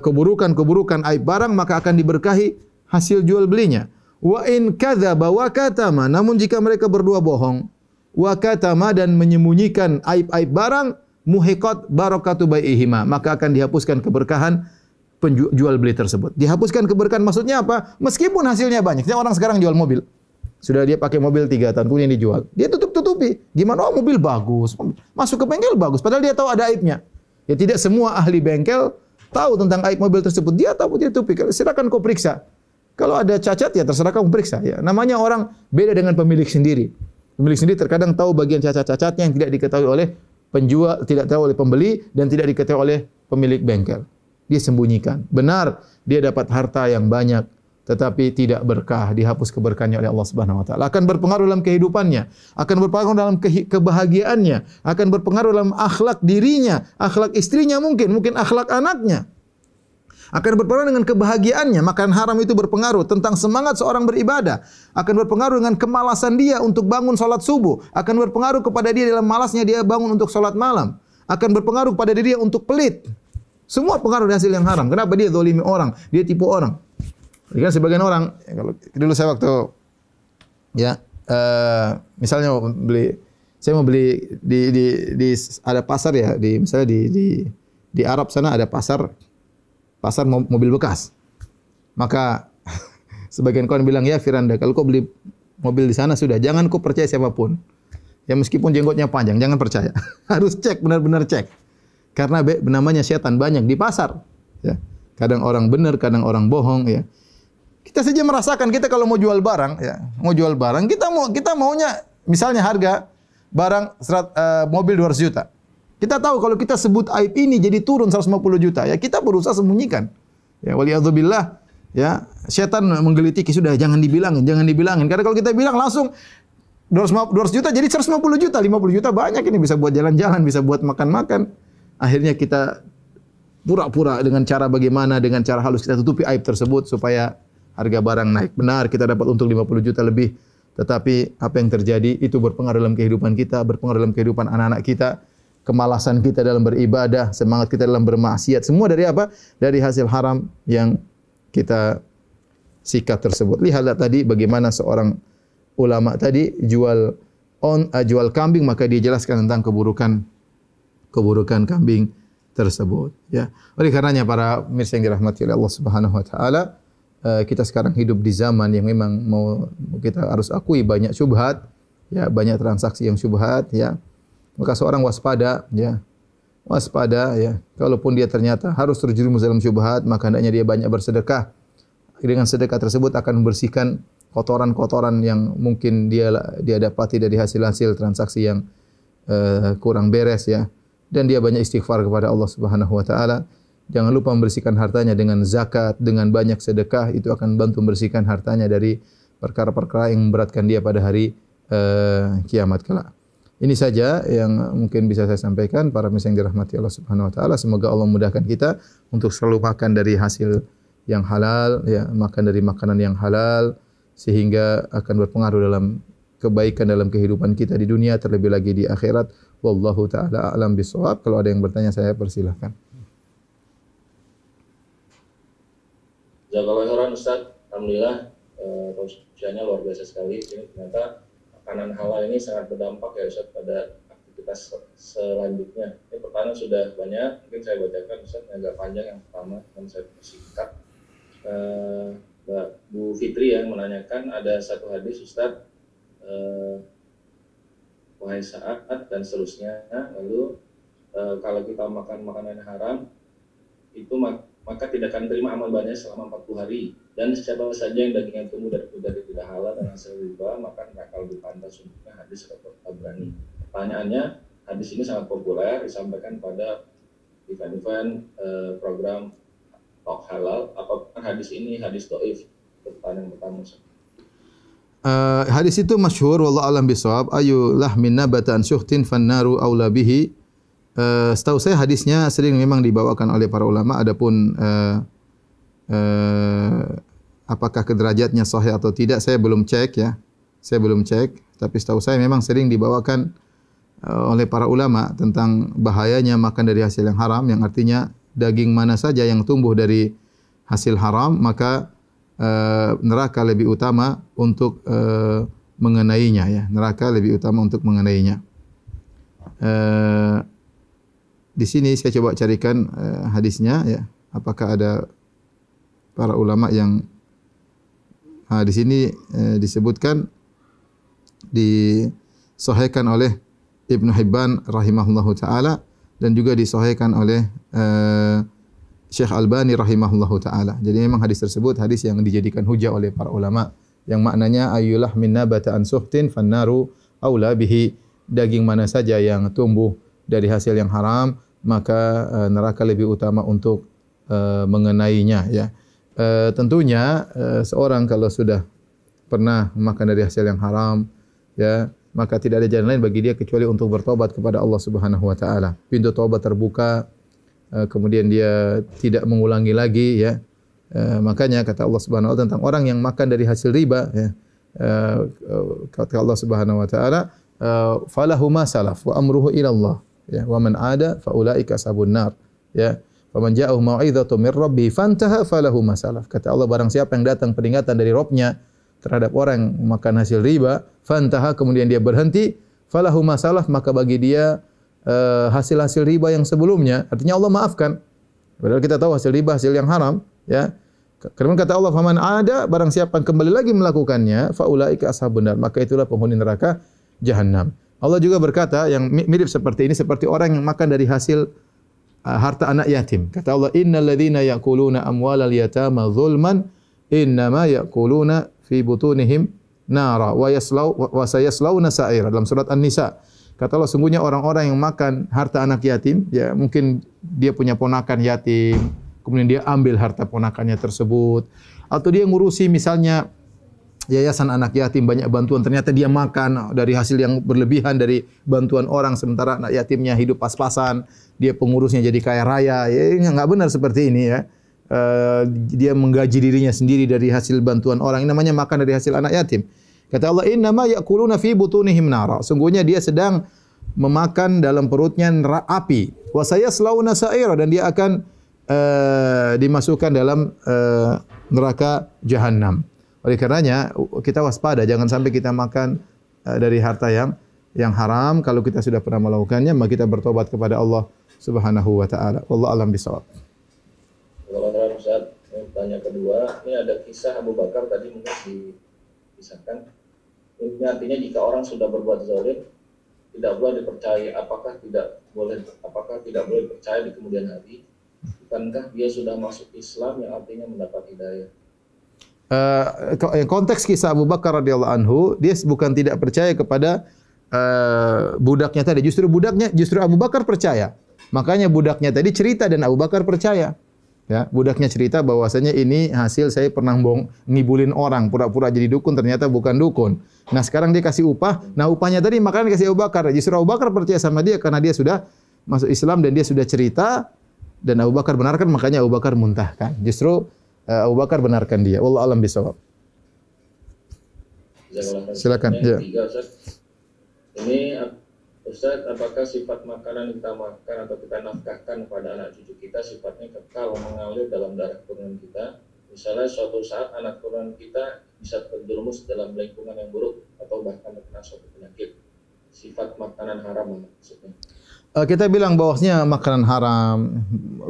keburukan-keburukan aib barang, maka akan diberkahi hasil jual belinya. Wa in kadzaba wa katama, namun jika mereka berdua bohong, wa katama dan menyembunyikan aib-aib barang, muhiqat barakatu bai'ihima, maka akan dihapuskan keberkahan penjual beli tersebut. Dihapuskan keberkahan maksudnya apa? Meskipun hasilnya banyak. Saya orang sekarang jual mobil. Sudah dia pakai mobil tiga tahun, kemudian dijual. Dia tutup-tutupi. Gimana? Oh mobil bagus. Masuk ke bengkel bagus. Padahal dia tahu ada aibnya. Ya tidak semua ahli bengkel tahu tentang aib mobil tersebut. Dia tahu dia tutupi. Silakan kau periksa. Kalau ada cacat ya terserah kamu periksa ya. Namanya orang beda dengan pemilik sendiri. Pemilik sendiri terkadang tahu bagian cacat-cacatnya yang tidak diketahui oleh penjual, tidak tahu oleh pembeli dan tidak diketahui oleh pemilik bengkel. Dia sembunyikan. Benar dia dapat harta yang banyak tetapi tidak berkah, dihapus keberkahannya oleh Allah Subhanahu wa taala. Akan berpengaruh dalam kehidupannya, akan berpengaruh dalam ke kebahagiaannya, akan berpengaruh dalam akhlak dirinya, akhlak istrinya mungkin, mungkin akhlak anaknya akan berpengaruh dengan kebahagiaannya. Makan haram itu berpengaruh tentang semangat seorang beribadah, akan berpengaruh dengan kemalasan dia untuk bangun salat subuh, akan berpengaruh kepada dia dalam malasnya dia bangun untuk salat malam, akan berpengaruh kepada diri dia untuk pelit. Semua pengaruh hasil yang haram. Kenapa dia zalimi orang, dia tipu orang. Kan sebagian orang, ya kalau dulu saya waktu ya uh, misalnya mau beli saya mau beli di, di, di ada pasar ya di misalnya di, di di Arab sana ada pasar pasar mobil bekas. Maka <laughs> sebagian kawan bilang, ya Firanda, kalau kau beli mobil di sana sudah, jangan kau percaya siapa pun. Ya meskipun jenggotnya panjang, jangan percaya. <laughs> Harus cek, benar-benar cek. Karena be, namanya setan banyak di pasar. Ya. Kadang orang benar, kadang orang bohong. Ya. Kita saja merasakan kita kalau mau jual barang, ya, mau jual barang, kita mau kita maunya misalnya harga barang serat, uh, mobil 200 juta. Kita tahu kalau kita sebut aib ini jadi turun 150 juta, ya kita berusaha sembunyikan. Ya waliyadzubillah, ya setan menggelitiki sudah jangan dibilangin, jangan dibilangin. Karena kalau kita bilang langsung 200, juta jadi 150 juta, 50 juta banyak ini bisa buat jalan-jalan, bisa buat makan-makan. Akhirnya kita pura-pura dengan cara bagaimana, dengan cara halus kita tutupi aib tersebut supaya harga barang naik. Benar kita dapat untung 50 juta lebih, tetapi apa yang terjadi itu berpengaruh dalam kehidupan kita, berpengaruh dalam kehidupan anak-anak kita kemalasan kita dalam beribadah, semangat kita dalam bermaksiat, semua dari apa? Dari hasil haram yang kita sikap tersebut. Lihatlah tadi bagaimana seorang ulama tadi jual on uh, jual kambing maka dia jelaskan tentang keburukan keburukan kambing tersebut ya. Oleh karenanya para mirsa yang dirahmati oleh Allah Subhanahu wa taala kita sekarang hidup di zaman yang memang mau kita harus akui banyak syubhat ya, banyak transaksi yang syubhat ya. Maka seorang waspada ya. Waspada ya. Kalaupun dia ternyata harus terjerumus dalam syubhat, maka hendaknya dia banyak bersedekah. Dengan sedekah tersebut akan membersihkan kotoran-kotoran yang mungkin dia dia dapati dari hasil-hasil transaksi yang uh, kurang beres ya dan dia banyak istighfar kepada Allah Subhanahu wa taala jangan lupa membersihkan hartanya dengan zakat dengan banyak sedekah itu akan bantu membersihkan hartanya dari perkara-perkara yang memberatkan dia pada hari uh, kiamat kelak. Ini saja yang mungkin bisa saya sampaikan. Para yang dirahmati Allah Subhanahu wa taala semoga Allah mudahkan kita untuk selalu makan dari hasil yang halal ya makan dari makanan yang halal sehingga akan berpengaruh dalam kebaikan dalam kehidupan kita di dunia terlebih lagi di akhirat. Wallahu taala alam bisawab kalau ada yang bertanya saya persilahkan Jazakallah khairan Ustaz. Alhamdulillah eh, luar biasa sekali. Ini ternyata makanan halal ini sangat berdampak ya Ustaz pada aktivitas selanjutnya. Ini pertanyaan sudah banyak. Mungkin saya bacakan Ustaz agak panjang yang pertama dan saya persingkat eh, Mbak Bu Fitri yang menanyakan ada satu hadis Ustadz eh, wahai saat dan seterusnya. Lalu kalau kita makan makanan yang haram itu mak maka tidak akan terima amal banyak selama 40 hari. Dan siapa saja yang dagingnya tumbuh dari dari tidak halal dan hasil riba maka neraka lebih pantas untuknya hadis atau berani. Pertanyaannya hadis ini sangat populer disampaikan pada event-event eh, program talk halal. Apakah hadis ini hadis doif pertanyaan pertama Uh, hadis itu masyhur wallahu alam bisawab ayu lahmin nabatan syuhtin fannaru aula bihi uh, setahu saya hadisnya sering memang dibawakan oleh para ulama adapun uh, uh, apakah kederajatnya sahih atau tidak saya belum cek ya. Saya belum cek tapi setahu saya memang sering dibawakan uh, oleh para ulama tentang bahayanya makan dari hasil yang haram yang artinya daging mana saja yang tumbuh dari hasil haram maka uh, neraka lebih utama untuk uh, mengenainya ya. Neraka lebih utama untuk mengenainya. Uh, di sini saya coba carikan uh, hadisnya ya apakah ada para ulama yang uh, di sini uh, disebutkan disahihkan oleh Ibnu Hibban rahimahullahu taala dan juga disahihkan oleh uh, Syekh Albani rahimahullahu taala. Jadi memang hadis tersebut hadis yang dijadikan hujah oleh para ulama yang maknanya ayulah min nabata an suhtin fannaru aula bihi daging mana saja yang tumbuh dari hasil yang haram maka uh, neraka lebih utama untuk uh, mengenainya ya. Uh, tentunya seorang kalau sudah pernah makan dari hasil yang haram ya maka tidak ada jalan lain bagi dia kecuali untuk bertobat kepada Allah Subhanahu wa taala. Pintu taubat terbuka, eh, kemudian dia tidak mengulangi lagi ya. Eh, makanya kata Allah Subhanahu wa taala tentang orang yang makan dari hasil riba ya. Eh, kata Allah Subhanahu wa taala, falahu ma salaf wa amruhu ila Allah ya. Wa man ada fa ulaika sabun nar ya. Faman ja'ahu mau'izatu min rabbih fantaha falahu ma salaf. Kata Allah barang siapa yang datang peringatan dari Rabbnya terhadap orang yang makan hasil riba, fantaha kemudian dia berhenti, falahu masalah maka bagi dia uh, hasil-hasil riba yang sebelumnya, artinya Allah maafkan. Padahal kita tahu hasil riba hasil yang haram, ya. Karena kata Allah, "Faman ada barang siapa yang kembali lagi melakukannya, faulaika ashabun nar." Maka itulah penghuni neraka jahanam. Allah juga berkata yang mirip seperti ini seperti orang yang makan dari hasil uh, harta anak yatim. Kata Allah, "Innal ladzina ya'kuluna amwalal yatama dzulman innama ya'kuluna fi butunihim nara wa yaslau wa sayaslauna sa'ira dalam surat An-Nisa. Kata Allah sungguhnya orang-orang yang makan harta anak yatim, ya mungkin dia punya ponakan yatim, kemudian dia ambil harta ponakannya tersebut atau dia ngurusi misalnya yayasan anak yatim banyak bantuan ternyata dia makan dari hasil yang berlebihan dari bantuan orang sementara anak yatimnya hidup pas-pasan dia pengurusnya jadi kaya raya ya nggak benar seperti ini ya uh, dia menggaji dirinya sendiri dari hasil bantuan orang. Ini namanya makan dari hasil anak yatim. Kata Allah, "Inna ma ya'kuluna fi butunihim nara." Sungguhnya dia sedang memakan dalam perutnya api. Wa sayaslauna sa'ira dan dia akan uh, dimasukkan dalam uh, neraka jahanam. Oleh karenanya kita waspada jangan sampai kita makan uh, dari harta yang yang haram kalau kita sudah pernah melakukannya maka kita bertobat kepada Allah Subhanahu wa taala. Wallahu alam bisawab. Kalau Ustaz, tanya kedua, ini ada kisah Abu Bakar tadi mungkin dikisahkan. Ini artinya jika orang sudah berbuat zalim, tidak boleh dipercaya apakah tidak boleh apakah tidak boleh percaya di kemudian hari bukankah dia sudah masuk Islam yang artinya mendapat hidayah uh, konteks kisah Abu Bakar radhiyallahu anhu dia bukan tidak percaya kepada uh, budaknya tadi justru budaknya justru Abu Bakar percaya makanya budaknya tadi cerita dan Abu Bakar percaya Ya, budaknya cerita bahwasanya ini hasil saya pernah bong ngibulin orang, pura-pura jadi dukun ternyata bukan dukun. Nah, sekarang dia kasih upah. Nah, upahnya tadi makanya dikasih Abu Bakar. Justru Abu Bakar percaya sama dia karena dia sudah masuk Islam dan dia sudah cerita dan Abu Bakar benarkan makanya Abu Bakar muntahkan. Justru Abu Bakar benarkan dia. Wallahu alam bisawab. Silakan. Ya. Ini Ustaz, apakah sifat makanan kita makan atau kita nafkahkan kepada anak cucu kita sifatnya kekal mengalir dalam darah keturunan kita? Misalnya suatu saat anak keturunan kita bisa terjerumus dalam lingkungan yang buruk atau bahkan terkena suatu penyakit. Sifat makanan haram maksudnya. Uh, kita bilang bahwasanya makanan haram,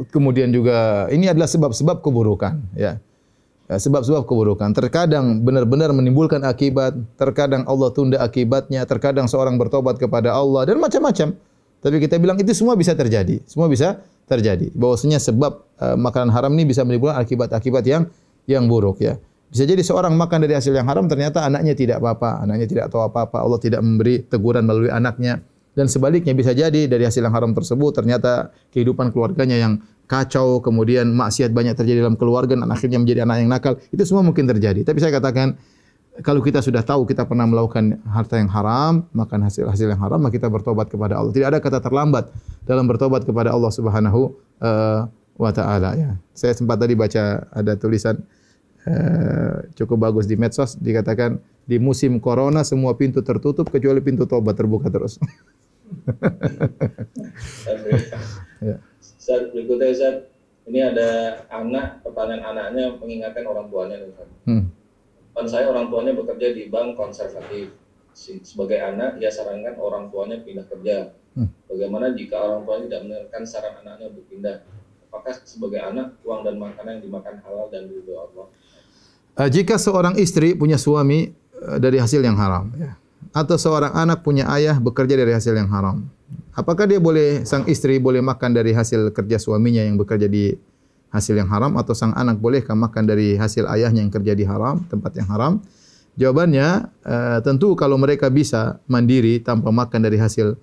kemudian juga ini adalah sebab-sebab keburukan, ya. Ya, sebab-sebab keburukan. Terkadang benar-benar menimbulkan akibat, terkadang Allah tunda akibatnya, terkadang seorang bertobat kepada Allah dan macam-macam. Tapi kita bilang itu semua bisa terjadi. Semua bisa terjadi. Bahwasanya sebab uh, makanan haram ini bisa menimbulkan akibat-akibat yang yang buruk ya. Bisa jadi seorang makan dari hasil yang haram ternyata anaknya tidak apa-apa, anaknya tidak tahu apa-apa, Allah tidak memberi teguran melalui anaknya. Dan sebaliknya bisa jadi dari hasil yang haram tersebut ternyata kehidupan keluarganya yang kacau, kemudian maksiat banyak terjadi dalam keluarga dan akhirnya menjadi anak yang nakal. Itu semua mungkin terjadi. Tapi saya katakan kalau kita sudah tahu kita pernah melakukan harta yang haram, makan hasil-hasil yang haram, maka kita bertobat kepada Allah. Tidak ada kata terlambat dalam bertobat kepada Allah Subhanahu uh, wa taala ya. Saya sempat tadi baca ada tulisan uh, cukup bagus di medsos dikatakan di musim corona semua pintu tertutup kecuali pintu tobat terbuka terus. <laughs> ya. Ustaz, berikutnya Ustaz, ini ada anak, pertanyaan anaknya mengingatkan orang tuanya Ustaz. Hmm. Kan saya orang tuanya bekerja di bank konservatif. Sebagai anak, dia sarankan orang tuanya pindah kerja. Hmm. Bagaimana jika orang tuanya tidak mendengarkan saran anaknya untuk pindah? Apakah sebagai anak, uang dan makanan yang dimakan halal dan ridho Allah? Uh, jika seorang istri punya suami uh, dari hasil yang haram, ya. Atau seorang anak punya ayah bekerja dari hasil yang haram, Apakah dia boleh sang istri boleh makan dari hasil kerja suaminya yang bekerja di hasil yang haram atau sang anak bolehkah makan dari hasil ayahnya yang kerja di haram, tempat yang haram? Jawabannya uh, tentu kalau mereka bisa mandiri tanpa makan dari hasil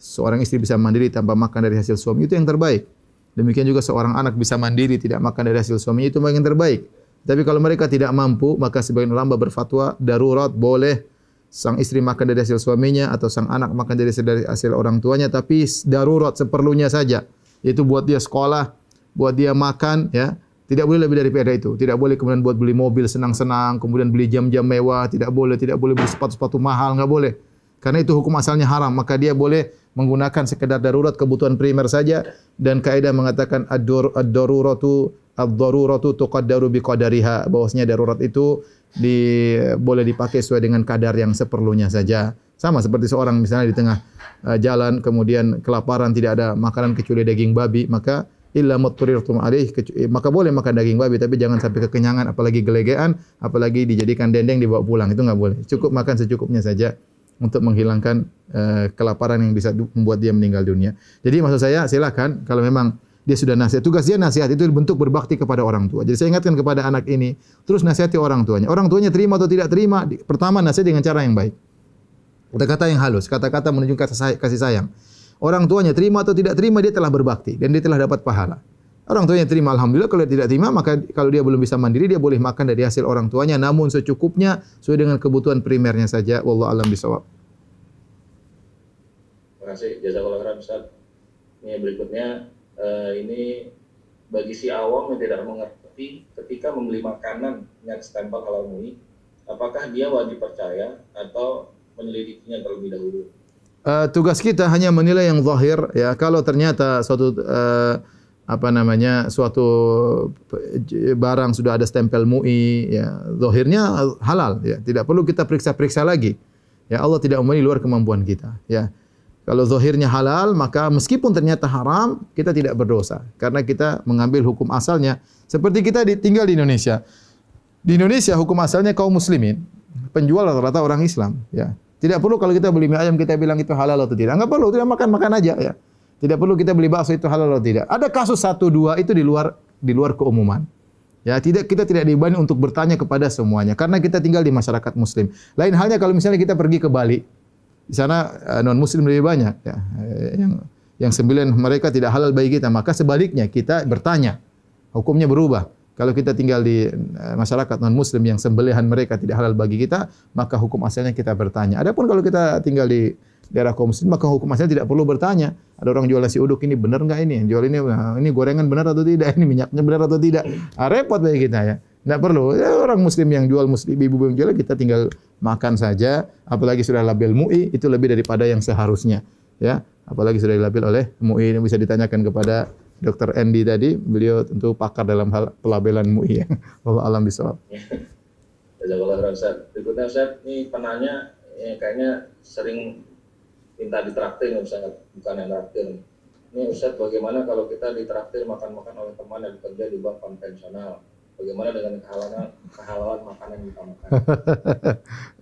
seorang istri bisa mandiri tanpa makan dari hasil suami itu yang terbaik. Demikian juga seorang anak bisa mandiri tidak makan dari hasil suami itu yang terbaik. Tapi kalau mereka tidak mampu, maka sebagian ulama berfatwa darurat boleh sang istri makan dari hasil suaminya atau sang anak makan dari hasil, orang tuanya tapi darurat seperlunya saja. Yaitu buat dia sekolah buat dia makan ya. Tidak boleh lebih daripada itu. Tidak boleh kemudian buat beli mobil senang-senang kemudian beli jam-jam mewah. Tidak boleh tidak boleh beli sepatu-sepatu mahal nggak boleh. Karena itu hukum asalnya haram. Maka dia boleh menggunakan sekedar darurat kebutuhan primer saja. Dan kaidah mengatakan ad-daruratu ad-daruratu tuqaddaru biqadariha bahwasanya darurat itu di boleh dipakai sesuai dengan kadar yang seperlunya saja. Sama seperti seorang misalnya di tengah uh, jalan kemudian kelaparan tidak ada makanan kecuali daging babi, maka illa mutturirtum alaih maka boleh makan daging babi tapi jangan sampai kekenyangan apalagi gelegean apalagi dijadikan dendeng dibawa pulang itu enggak boleh. Cukup makan secukupnya saja untuk menghilangkan uh, kelaparan yang bisa membuat dia meninggal dunia. Jadi maksud saya silakan kalau memang dia sudah nasihat. Tugas dia nasihat itu bentuk berbakti kepada orang tua. Jadi saya ingatkan kepada anak ini, terus nasihati orang tuanya. Orang tuanya terima atau tidak terima, pertama nasihat dengan cara yang baik. Kata-kata yang halus, kata-kata menunjukkan kasih sayang. Orang tuanya terima atau tidak terima, dia telah berbakti dan dia telah dapat pahala. Orang tuanya terima alhamdulillah, kalau dia tidak terima maka kalau dia belum bisa mandiri dia boleh makan dari hasil orang tuanya namun secukupnya sesuai dengan kebutuhan primernya saja. Wallahu alam bisawab. Terima kasih. Jazakallah khairan Ustaz. Ini berikutnya uh, ini bagi si awam yang tidak mengerti ketika membeli makanan yang stempel halal mui, apakah dia wajib percaya atau menyelidikinya terlebih dahulu? Uh, tugas kita hanya menilai yang zahir ya. Kalau ternyata suatu uh, apa namanya suatu barang sudah ada stempel MUI ya zahirnya halal ya. Tidak perlu kita periksa-periksa lagi. Ya Allah tidak mempunyai luar kemampuan kita ya kalau zahirnya halal maka meskipun ternyata haram kita tidak berdosa karena kita mengambil hukum asalnya seperti kita tinggal di Indonesia di Indonesia hukum asalnya kaum muslimin penjual rata-rata orang Islam ya tidak perlu kalau kita beli mie ayam kita bilang itu halal atau tidak enggak perlu tidak makan makan aja ya tidak perlu kita beli bakso itu halal atau tidak. Ada kasus satu dua itu di luar di luar keumuman. Ya, tidak kita tidak dibani untuk bertanya kepada semuanya karena kita tinggal di masyarakat muslim. Lain halnya kalau misalnya kita pergi ke Bali. Di sana uh, non muslim lebih banyak ya. Yang yang sembilan mereka tidak halal bagi kita, maka sebaliknya kita bertanya. Hukumnya berubah. Kalau kita tinggal di uh, masyarakat non muslim yang sembelihan mereka tidak halal bagi kita, maka hukum asalnya kita bertanya. Adapun kalau kita tinggal di daerah kaum muslim maka hukum asalnya tidak perlu bertanya. Ada orang jual nasi uduk ini benar enggak ini? Jual ini ini gorengan benar atau tidak? <laughs> Ini minyaknya benar atau tidak? Ah, repot bagi kita ya. Tidak perlu. Ya, orang muslim yang jual muslim ibu yang jual kita tinggal makan saja. Apalagi sudah label MUI itu lebih daripada yang seharusnya. Ya, apalagi sudah dilabel oleh MUI ini bisa ditanyakan kepada Dr. Andy tadi, beliau tentu pakar dalam hal pelabelan MUI ya. <laughs> Allah alam bisawab. Jazakallah Ustaz. Berikutnya Ustaz, ini penanya ya, kayaknya sering minta ditraktir misalnya bukan yang traktir ini Ustaz bagaimana kalau kita ditraktir makan-makan oleh teman yang bekerja di bank konvensional bagaimana dengan kehalalan kehalalan makanan yang kita makan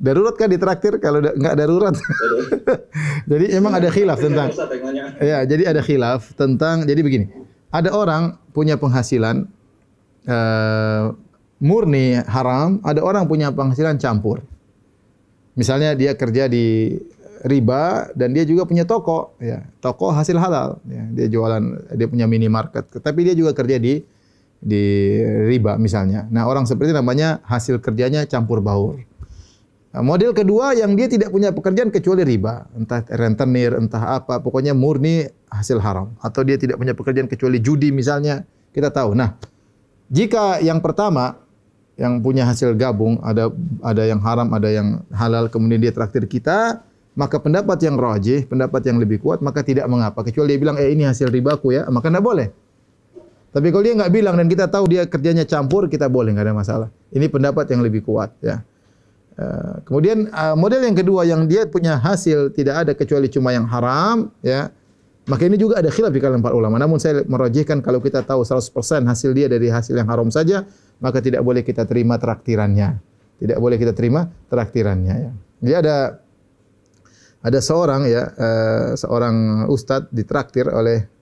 darurat kan ditraktir kalau nggak darurat. <laughs> Jadi emang ada khilaf tentang ya jadi ada khilaf tentang jadi begini. Ada orang punya penghasilan uh, murni haram ada orang punya penghasilan campur. Misalnya dia kerja di riba dan dia juga punya toko ya toko hasil halal ya dia jualan dia punya minimarket tapi dia juga kerja di di riba misalnya. Nah orang seperti namanya hasil kerjanya campur baur. Nah, model kedua yang dia tidak punya pekerjaan kecuali riba. Entah rentenir entah apa pokoknya murni hasil haram. Atau dia tidak punya pekerjaan kecuali judi misalnya. Kita tahu. Nah jika yang pertama yang punya hasil gabung ada ada yang haram ada yang halal kemudian dia traktir kita maka pendapat yang rajih, pendapat yang lebih kuat, maka tidak mengapa. Kecuali dia bilang, eh ini hasil ribaku ya, maka tidak boleh. Tapi kalau dia nggak bilang dan kita tahu dia kerjanya campur, kita boleh, nggak ada masalah. Ini pendapat yang lebih kuat ya. Uh, kemudian uh, model yang kedua yang dia punya hasil tidak ada kecuali cuma yang haram ya. Maka ini juga ada khilaf di kalangan para ulama. Namun saya merajihkan kalau kita tahu 100% hasil dia dari hasil yang haram saja, maka tidak boleh kita terima traktirannya. Tidak boleh kita terima traktirannya ya. Jadi ada ada seorang ya uh, seorang ustadz ditraktir oleh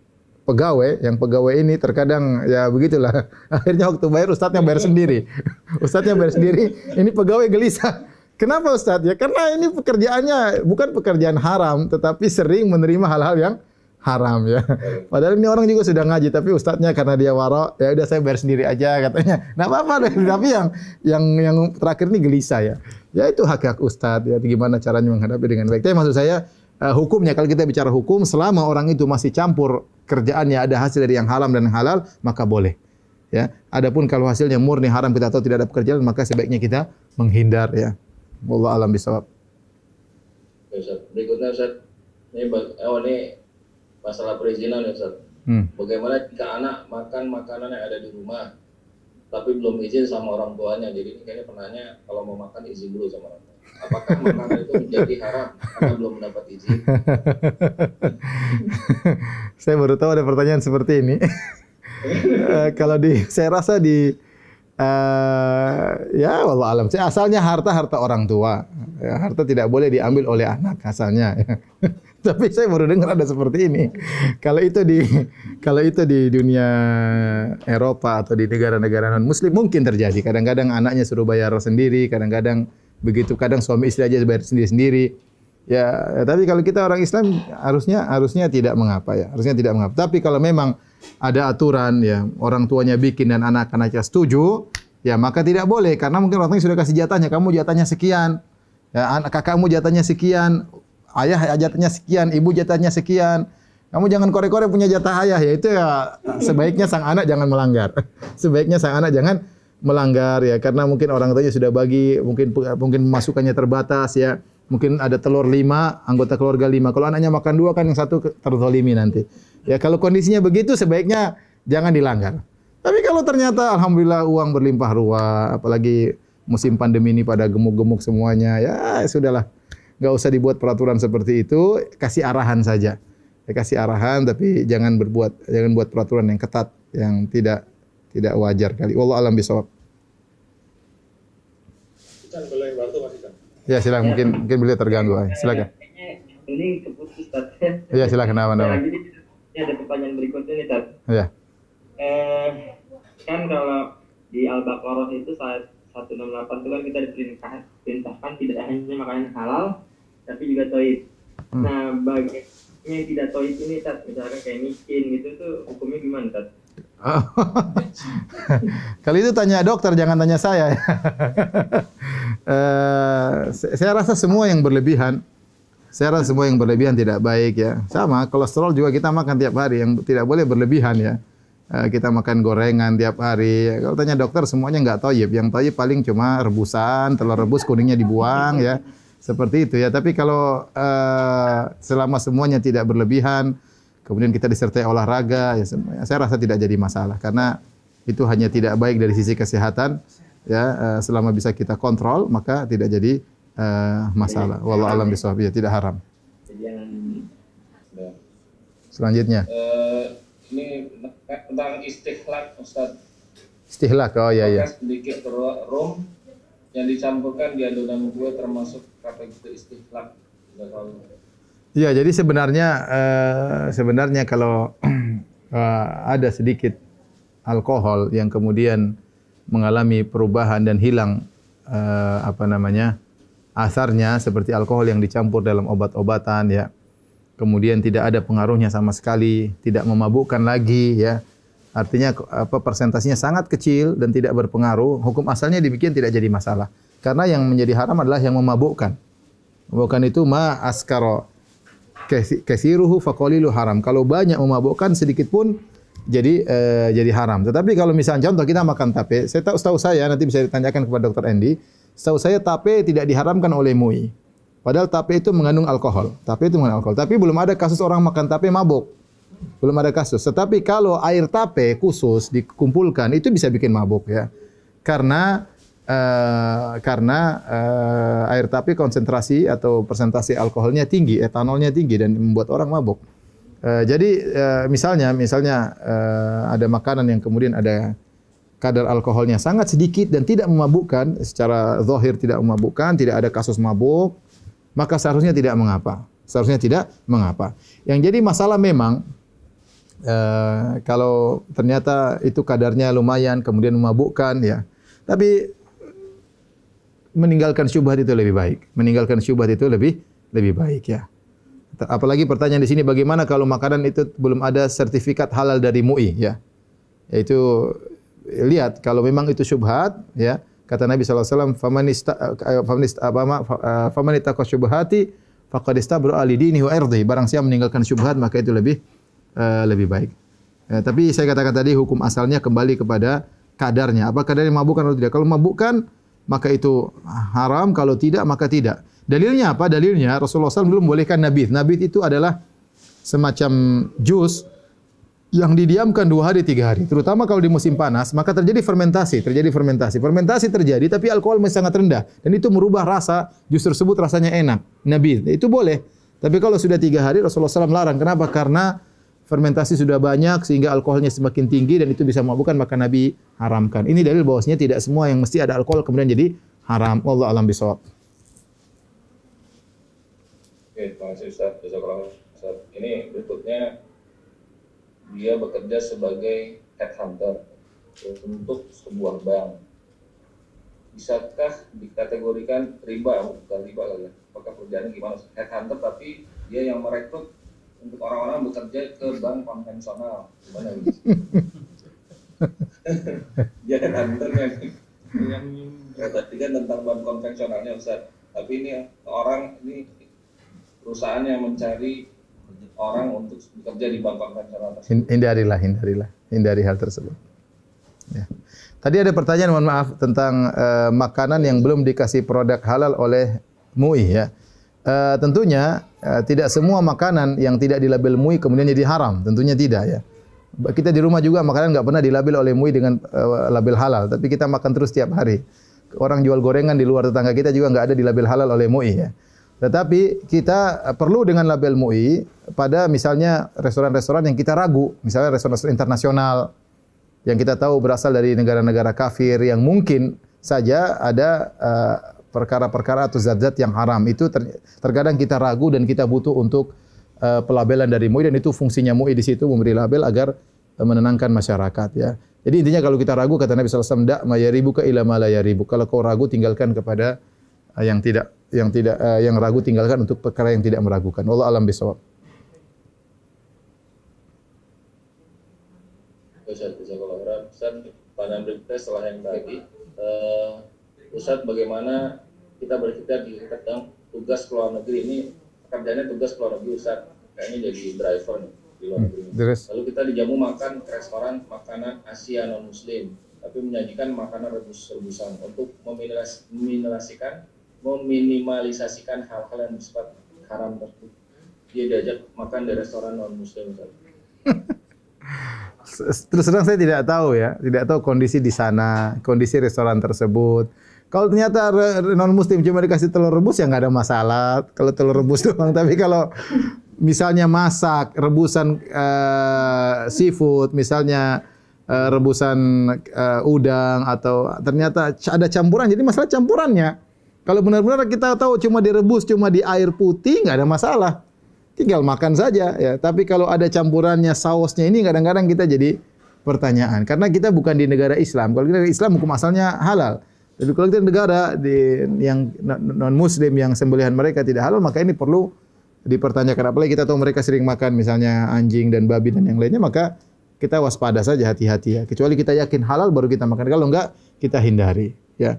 pegawai yang pegawai ini terkadang ya begitulah <laughs> akhirnya waktu bayar ustadznya bayar sendiri <laughs> ustadznya bayar sendiri ini pegawai gelisah <laughs> kenapa ustadz ya karena ini pekerjaannya bukan pekerjaan haram tetapi sering menerima hal-hal yang haram ya. Padahal ini orang juga sudah ngaji tapi ustadznya karena dia waro ya udah saya bayar sendiri aja katanya. Nah apa-apa deh. tapi yang yang yang terakhir ini gelisah ya. Ya itu hak-hak ustadz ya gimana caranya menghadapi dengan baik. Tapi maksud saya uh, hukumnya kalau kita bicara hukum selama orang itu masih campur kerjaannya ada hasil dari yang haram dan halal maka boleh. Ya. Adapun kalau hasilnya murni haram kita tahu tidak ada pekerjaan maka sebaiknya kita menghindar ya. Wallah alam bisawab. Berikutnya Ustaz, ini oh ini masalah perizinan ya Ustaz. Hmm. Bagaimana jika anak makan makanan yang ada di rumah tapi belum izin sama orang tuanya. Jadi ini kayaknya penanya kalau mau makan izin dulu sama orang tua. Apakah makanan itu menjadi haram karena belum mendapat izin? <laughs> saya baru tahu ada pertanyaan seperti ini. uh, <laughs> kalau di saya rasa di uh, ya wallah alam. Asalnya harta harta orang tua. Ya, harta tidak boleh diambil oleh anak asalnya. <laughs> Tapi saya baru dengar ada seperti ini. Kalau itu di kalau itu di dunia Eropa atau di negara-negara non Muslim mungkin terjadi. Kadang-kadang anaknya suruh bayar sendiri, kadang-kadang begitu, kadang suami istri aja bayar sendiri-sendiri. Ya, tapi kalau kita orang Islam harusnya harusnya tidak mengapa ya, harusnya tidak mengapa. Tapi kalau memang ada aturan ya, orang tuanya bikin dan anak-anaknya setuju, ya maka tidak boleh karena mungkin orang tuanya sudah kasih jatahnya, kamu jatahnya sekian. Ya, anak kakakmu jatahnya sekian, ayah jatahnya sekian, ibu jatahnya sekian. Kamu jangan kore-kore punya jatah ayah ya itu ya sebaiknya sang anak jangan melanggar. <laughs> sebaiknya sang anak jangan melanggar ya karena mungkin orang tuanya sudah bagi, mungkin mungkin masukannya terbatas ya. Mungkin ada telur lima, anggota keluarga lima. Kalau anaknya makan dua kan yang satu terzolimi nanti. Ya kalau kondisinya begitu sebaiknya jangan dilanggar. Tapi kalau ternyata alhamdulillah uang berlimpah ruah, apalagi musim pandemi ini pada gemuk-gemuk semuanya, ya sudahlah. Nggak usah dibuat peraturan seperti itu, kasih arahan saja. Ya, kasih arahan tapi jangan berbuat jangan buat peraturan yang ketat yang tidak tidak wajar kali. Wallah alam bisawab. Ya silakan mungkin mungkin beliau terganggu. Silakan. Ini keputus Tad. Iya silakan nama nama. Jadi ada pertanyaan berikutnya nih Tad. Ya. Eh, kan kalau di Al-Baqarah itu saat 168 itu kan kita diperintahkan perintahkan tidak hanya makanan halal tapi juga toib. Hmm. Nah, bagi yang tidak toib ini Tad, misalkan kayak miskin gitu tuh hukumnya gimana Tad? <laughs> Kali itu tanya dokter, jangan tanya saya. <laughs> Eh, saya rasa semua yang berlebihan, saya rasa semua yang berlebihan tidak baik ya. Sama, kolesterol juga kita makan tiap hari, yang tidak boleh berlebihan ya. Eh, kita makan gorengan tiap hari. Kalau tanya dokter semuanya nggak toyib. Yang toyib paling cuma rebusan, telur rebus kuningnya dibuang ya. Seperti itu ya. Tapi kalau uh, selama semuanya tidak berlebihan, kemudian kita disertai olahraga, ya semuanya, saya rasa tidak jadi masalah karena itu hanya tidak baik dari sisi kesehatan. Ya, uh, selama bisa kita kontrol maka tidak jadi uh, masalah. Wallahu alam bisawab ya, tidak haram. Ya. Selanjutnya, Eh, ini tentang istihlak Ustaz. istihlak. Oh iya iya. Sedikit rum yang dicampurkan di adonan kue termasuk kategori istihlak. Tidak Iya, jadi sebenarnya eh, sebenarnya kalau <clears throat> eh, ada sedikit alkohol yang kemudian mengalami perubahan dan hilang eh, apa namanya asarnya seperti alkohol yang dicampur dalam obat-obatan ya, kemudian tidak ada pengaruhnya sama sekali, tidak memabukkan lagi ya. Artinya apa persentasinya sangat kecil dan tidak berpengaruh, hukum asalnya dibikin tidak jadi masalah. Karena yang menjadi haram adalah yang memabukkan. Memabukkan itu ma askaro kesiruhu faqalilu haram. Kalau banyak memabukkan sedikit pun jadi eh, jadi haram. Tetapi kalau misalnya contoh kita makan tape, saya tahu setahu saya nanti bisa ditanyakan kepada dokter Andy, setahu saya tape tidak diharamkan oleh MUI. Padahal tape itu mengandung alkohol. Tape itu mengandung alkohol. Tapi belum ada kasus orang makan tape mabuk. Belum ada kasus. Tetapi kalau air tape khusus dikumpulkan itu bisa bikin mabuk ya. Karena eh, karena eh, air tape konsentrasi atau persentase alkoholnya tinggi, etanolnya tinggi dan membuat orang mabuk. Eh, jadi eh, misalnya misalnya eh, ada makanan yang kemudian ada kadar alkoholnya sangat sedikit dan tidak memabukkan, secara zahir tidak memabukkan, tidak ada kasus mabuk, maka seharusnya tidak mengapa. Seharusnya tidak mengapa. Yang jadi masalah memang eh, kalau ternyata itu kadarnya lumayan kemudian memabukkan ya. Tapi meninggalkan syubhat itu lebih baik. Meninggalkan syubhat itu lebih lebih baik ya. Apalagi pertanyaan di sini bagaimana kalau makanan itu belum ada sertifikat halal dari MUI ya. Yaitu lihat kalau memang itu syubhat ya kata Nabi SAW faman ista faman ista apa ma faman ittaqa syubhati faqad istabra ali barang siapa meninggalkan syubhat maka itu lebih uh, lebih baik. Uh, tapi saya katakan tadi hukum asalnya kembali kepada kadarnya. Apa kadarnya mabukkan atau tidak? Kalau mabukkan maka itu haram, kalau tidak maka tidak. Dalilnya apa? Dalilnya Rasulullah SAW belum bolehkan nabit. Nabit itu adalah semacam jus yang didiamkan dua hari tiga hari. Terutama kalau di musim panas, maka terjadi fermentasi. Terjadi fermentasi. Fermentasi terjadi, tapi alkohol masih sangat rendah. Dan itu merubah rasa jus tersebut rasanya enak. Nabit. Itu boleh. Tapi kalau sudah tiga hari, Rasulullah SAW larang. Kenapa? Karena fermentasi sudah banyak sehingga alkoholnya semakin tinggi dan itu bisa memabukkan maka Nabi haramkan. Ini dalil bahwasanya tidak semua yang mesti ada alkohol kemudian jadi haram. Allah alam bisawab. Oke, terima kasih Ustaz. Ustaz. Ini berikutnya dia bekerja sebagai headhunter untuk sebuah bank. Bisakah dikategorikan riba? Bukan riba kali ya. Apakah pekerjaannya gimana? Headhunter tapi dia yang merekrut untuk orang-orang bekerja ke bank konvensional. Gimana <laughs> ini? dia headhunternya nih. Yang ya, tadi kan tentang bank konvensionalnya Ustaz. Tapi ini orang ini perusahaan yang mencari orang untuk bekerja di bank konvensional Hindarilah, hindarilah, hindari hal tersebut. Ya. Tadi ada pertanyaan, mohon maaf tentang eh, makanan yang belum dikasih produk halal oleh MUI ya. Eh, tentunya tidak semua makanan yang tidak dilabel MUI kemudian jadi haram, tentunya tidak ya. Kita di rumah juga makanan nggak pernah dilabel oleh MUI dengan uh, label halal, tapi kita makan terus tiap hari. Orang jual gorengan di luar tetangga kita juga nggak ada di label halal oleh MUI ya. Tetapi kita perlu dengan label MUI pada misalnya restoran-restoran yang kita ragu, misalnya restoran-restoran internasional yang kita tahu berasal dari negara-negara kafir yang mungkin saja ada uh, perkara-perkara atau zat-zat yang haram. Itu ter terkadang kita ragu dan kita butuh untuk uh, pelabelan dari MUI dan itu fungsinya MUI di situ memberi label agar uh, menenangkan masyarakat ya. Jadi intinya kalau kita ragu kata Nabi sallallahu alaihi wasallam, "Da mayaribuka ila ma yaribu." Kalau kau ragu tinggalkan kepada uh, yang tidak yang tidak uh, yang ragu tinggalkan untuk perkara yang tidak meragukan. Allah alam bisawab. Ustaz, Ustaz, Ustaz bagaimana kita berpikir di tentang tugas ke luar negeri ini pekerjaannya tugas ke luar negeri Ustaz, kayaknya jadi driver nih di luar negeri. Hmm, Lalu kita dijamu makan ke restoran makanan Asia non Muslim, tapi menyajikan makanan rebus-rebusan untuk meminimalisasikan meminimalisasikan hal-hal yang bersifat haram tersebut. Dia diajak makan di restoran non muslim. <laughs> Terus terang saya tidak tahu ya, tidak tahu kondisi di sana, kondisi restoran tersebut. Kalau ternyata non muslim cuma dikasih telur rebus ya nggak ada masalah. Kalau telur rebus <laughs> doang, tapi kalau misalnya masak rebusan uh, seafood, misalnya uh, rebusan uh, udang atau ternyata ada campuran, jadi masalah campurannya. Kalau benar-benar kita tahu cuma direbus cuma di air putih nggak ada masalah. Tinggal makan saja ya. Tapi kalau ada campurannya sausnya ini kadang-kadang kita jadi pertanyaan karena kita bukan di negara Islam. Kalau di Islam hukum asalnya halal. Kalau kita di negara di yang non muslim yang sembelihan mereka tidak halal maka ini perlu dipertanyakan apalagi kita tahu mereka sering makan misalnya anjing dan babi dan yang lainnya maka kita waspada saja hati-hati ya. Kecuali kita yakin halal baru kita makan. Kalau enggak kita hindari ya.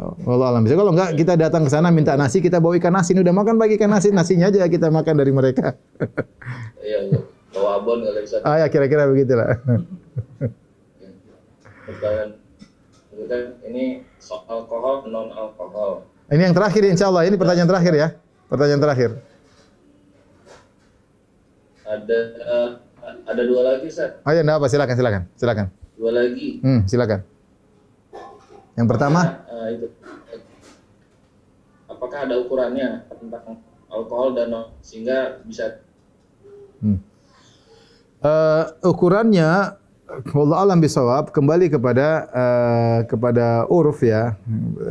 Allah alam bisa. Kalau enggak kita datang ke sana minta nasi, kita bawa ikan nasi. Ini udah makan bagi ikan nasi, nasinya aja kita makan dari mereka. <laughs> Iya, iya. Bawa abon kali bisa. Ah ya kira-kira begitulah. <laughs> Pertanyaan ini alkohol non alkohol. Ini yang terakhir insya Allah. Ini pertanyaan terakhir ya. Pertanyaan terakhir. Ada uh, ada dua lagi, Ustaz. Oh ya, apa? Silakan, silakan. Silakan. Dua lagi. Hmm, silakan. Yang pertama? Uh, itu. Apakah ada ukurannya tentang alkohol dan sehingga bisa? Hmm. Uh, ukurannya Allah alam bisawab kembali kepada uh, kepada uruf ya.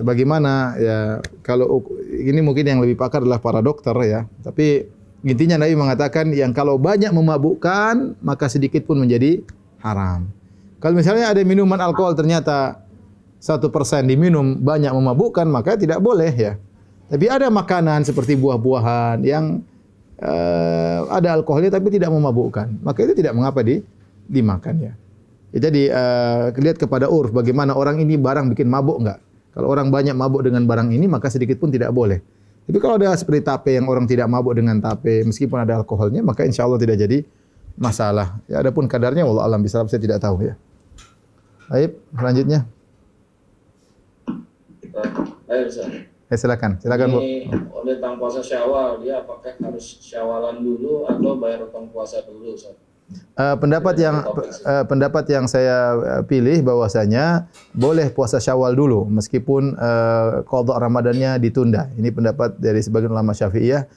Bagaimana ya kalau ini mungkin yang lebih pakar adalah para dokter ya. Tapi intinya Nabi mengatakan yang kalau banyak memabukkan maka sedikit pun menjadi haram. Kalau misalnya ada minuman alkohol ternyata satu persen diminum banyak memabukkan maka tidak boleh ya. Tapi ada makanan seperti buah-buahan yang uh, ada alkoholnya tapi tidak memabukkan, maka itu tidak mengapa di dimakan ya. jadi uh, lihat kepada urf bagaimana orang ini barang bikin mabuk enggak. Kalau orang banyak mabuk dengan barang ini maka sedikit pun tidak boleh. Tapi kalau ada seperti tape yang orang tidak mabuk dengan tape meskipun ada alkoholnya maka insya Allah tidak jadi masalah. Ya adapun kadarnya Allah alam bisa saya tidak tahu ya. Baik, selanjutnya. Ayo. Ya, silakan, silakan Ini Bu. oleh tentang puasa Syawal, dia apakah harus Syawalan dulu atau bayar utang puasa dulu, Ustaz? Uh, pendapat yang uh, pendapat yang saya pilih bahwasanya boleh puasa Syawal dulu meskipun uh, qada Ramadannya ditunda. Ini pendapat dari sebagian ulama Syafi'iyah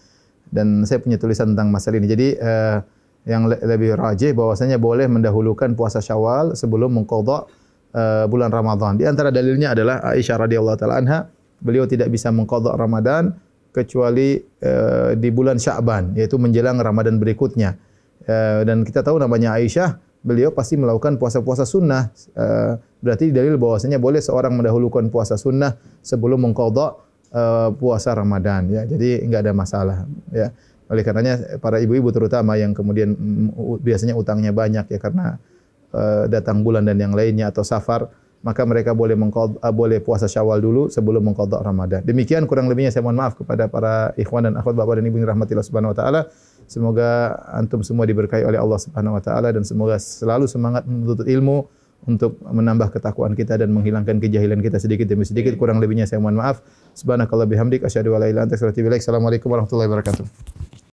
dan saya punya tulisan tentang masalah ini. Jadi uh, yang le lebih rajih bahwasanya boleh mendahulukan puasa Syawal sebelum mengqada uh, bulan Ramadan. Di antara dalilnya adalah Aisyah radhiyallahu taala anha, beliau tidak bisa mengqada Ramadan kecuali uh, di bulan Sya'ban, yaitu menjelang Ramadan berikutnya. Uh, dan kita tahu namanya Aisyah, beliau pasti melakukan puasa-puasa sunnah. Uh, berarti dalil bahwasanya boleh seorang mendahulukan puasa sunnah sebelum mengqada uh, puasa Ramadan ya. Jadi enggak ada masalah ya. Oleh karenanya para ibu-ibu terutama yang kemudian biasanya utangnya banyak ya karena datang bulan dan yang lainnya atau safar, maka mereka boleh uh, boleh puasa Syawal dulu sebelum mengqadha Ramadan. Demikian kurang lebihnya saya mohon maaf kepada para ikhwan dan akhwat Bapak dan Ibu yang rahmatillah subhanahu wa taala. Semoga antum semua diberkahi oleh Allah Subhanahu wa taala dan semoga selalu semangat menuntut ilmu untuk menambah ketakwaan kita dan menghilangkan kejahilan kita sedikit demi sedikit. Kurang lebihnya saya mohon maaf. Subhanakallah bihamdik asyhadu an la ilaha illa anta astaghfiruka wa atubu ilaik. Assalamualaikum warahmatullahi wabarakatuh.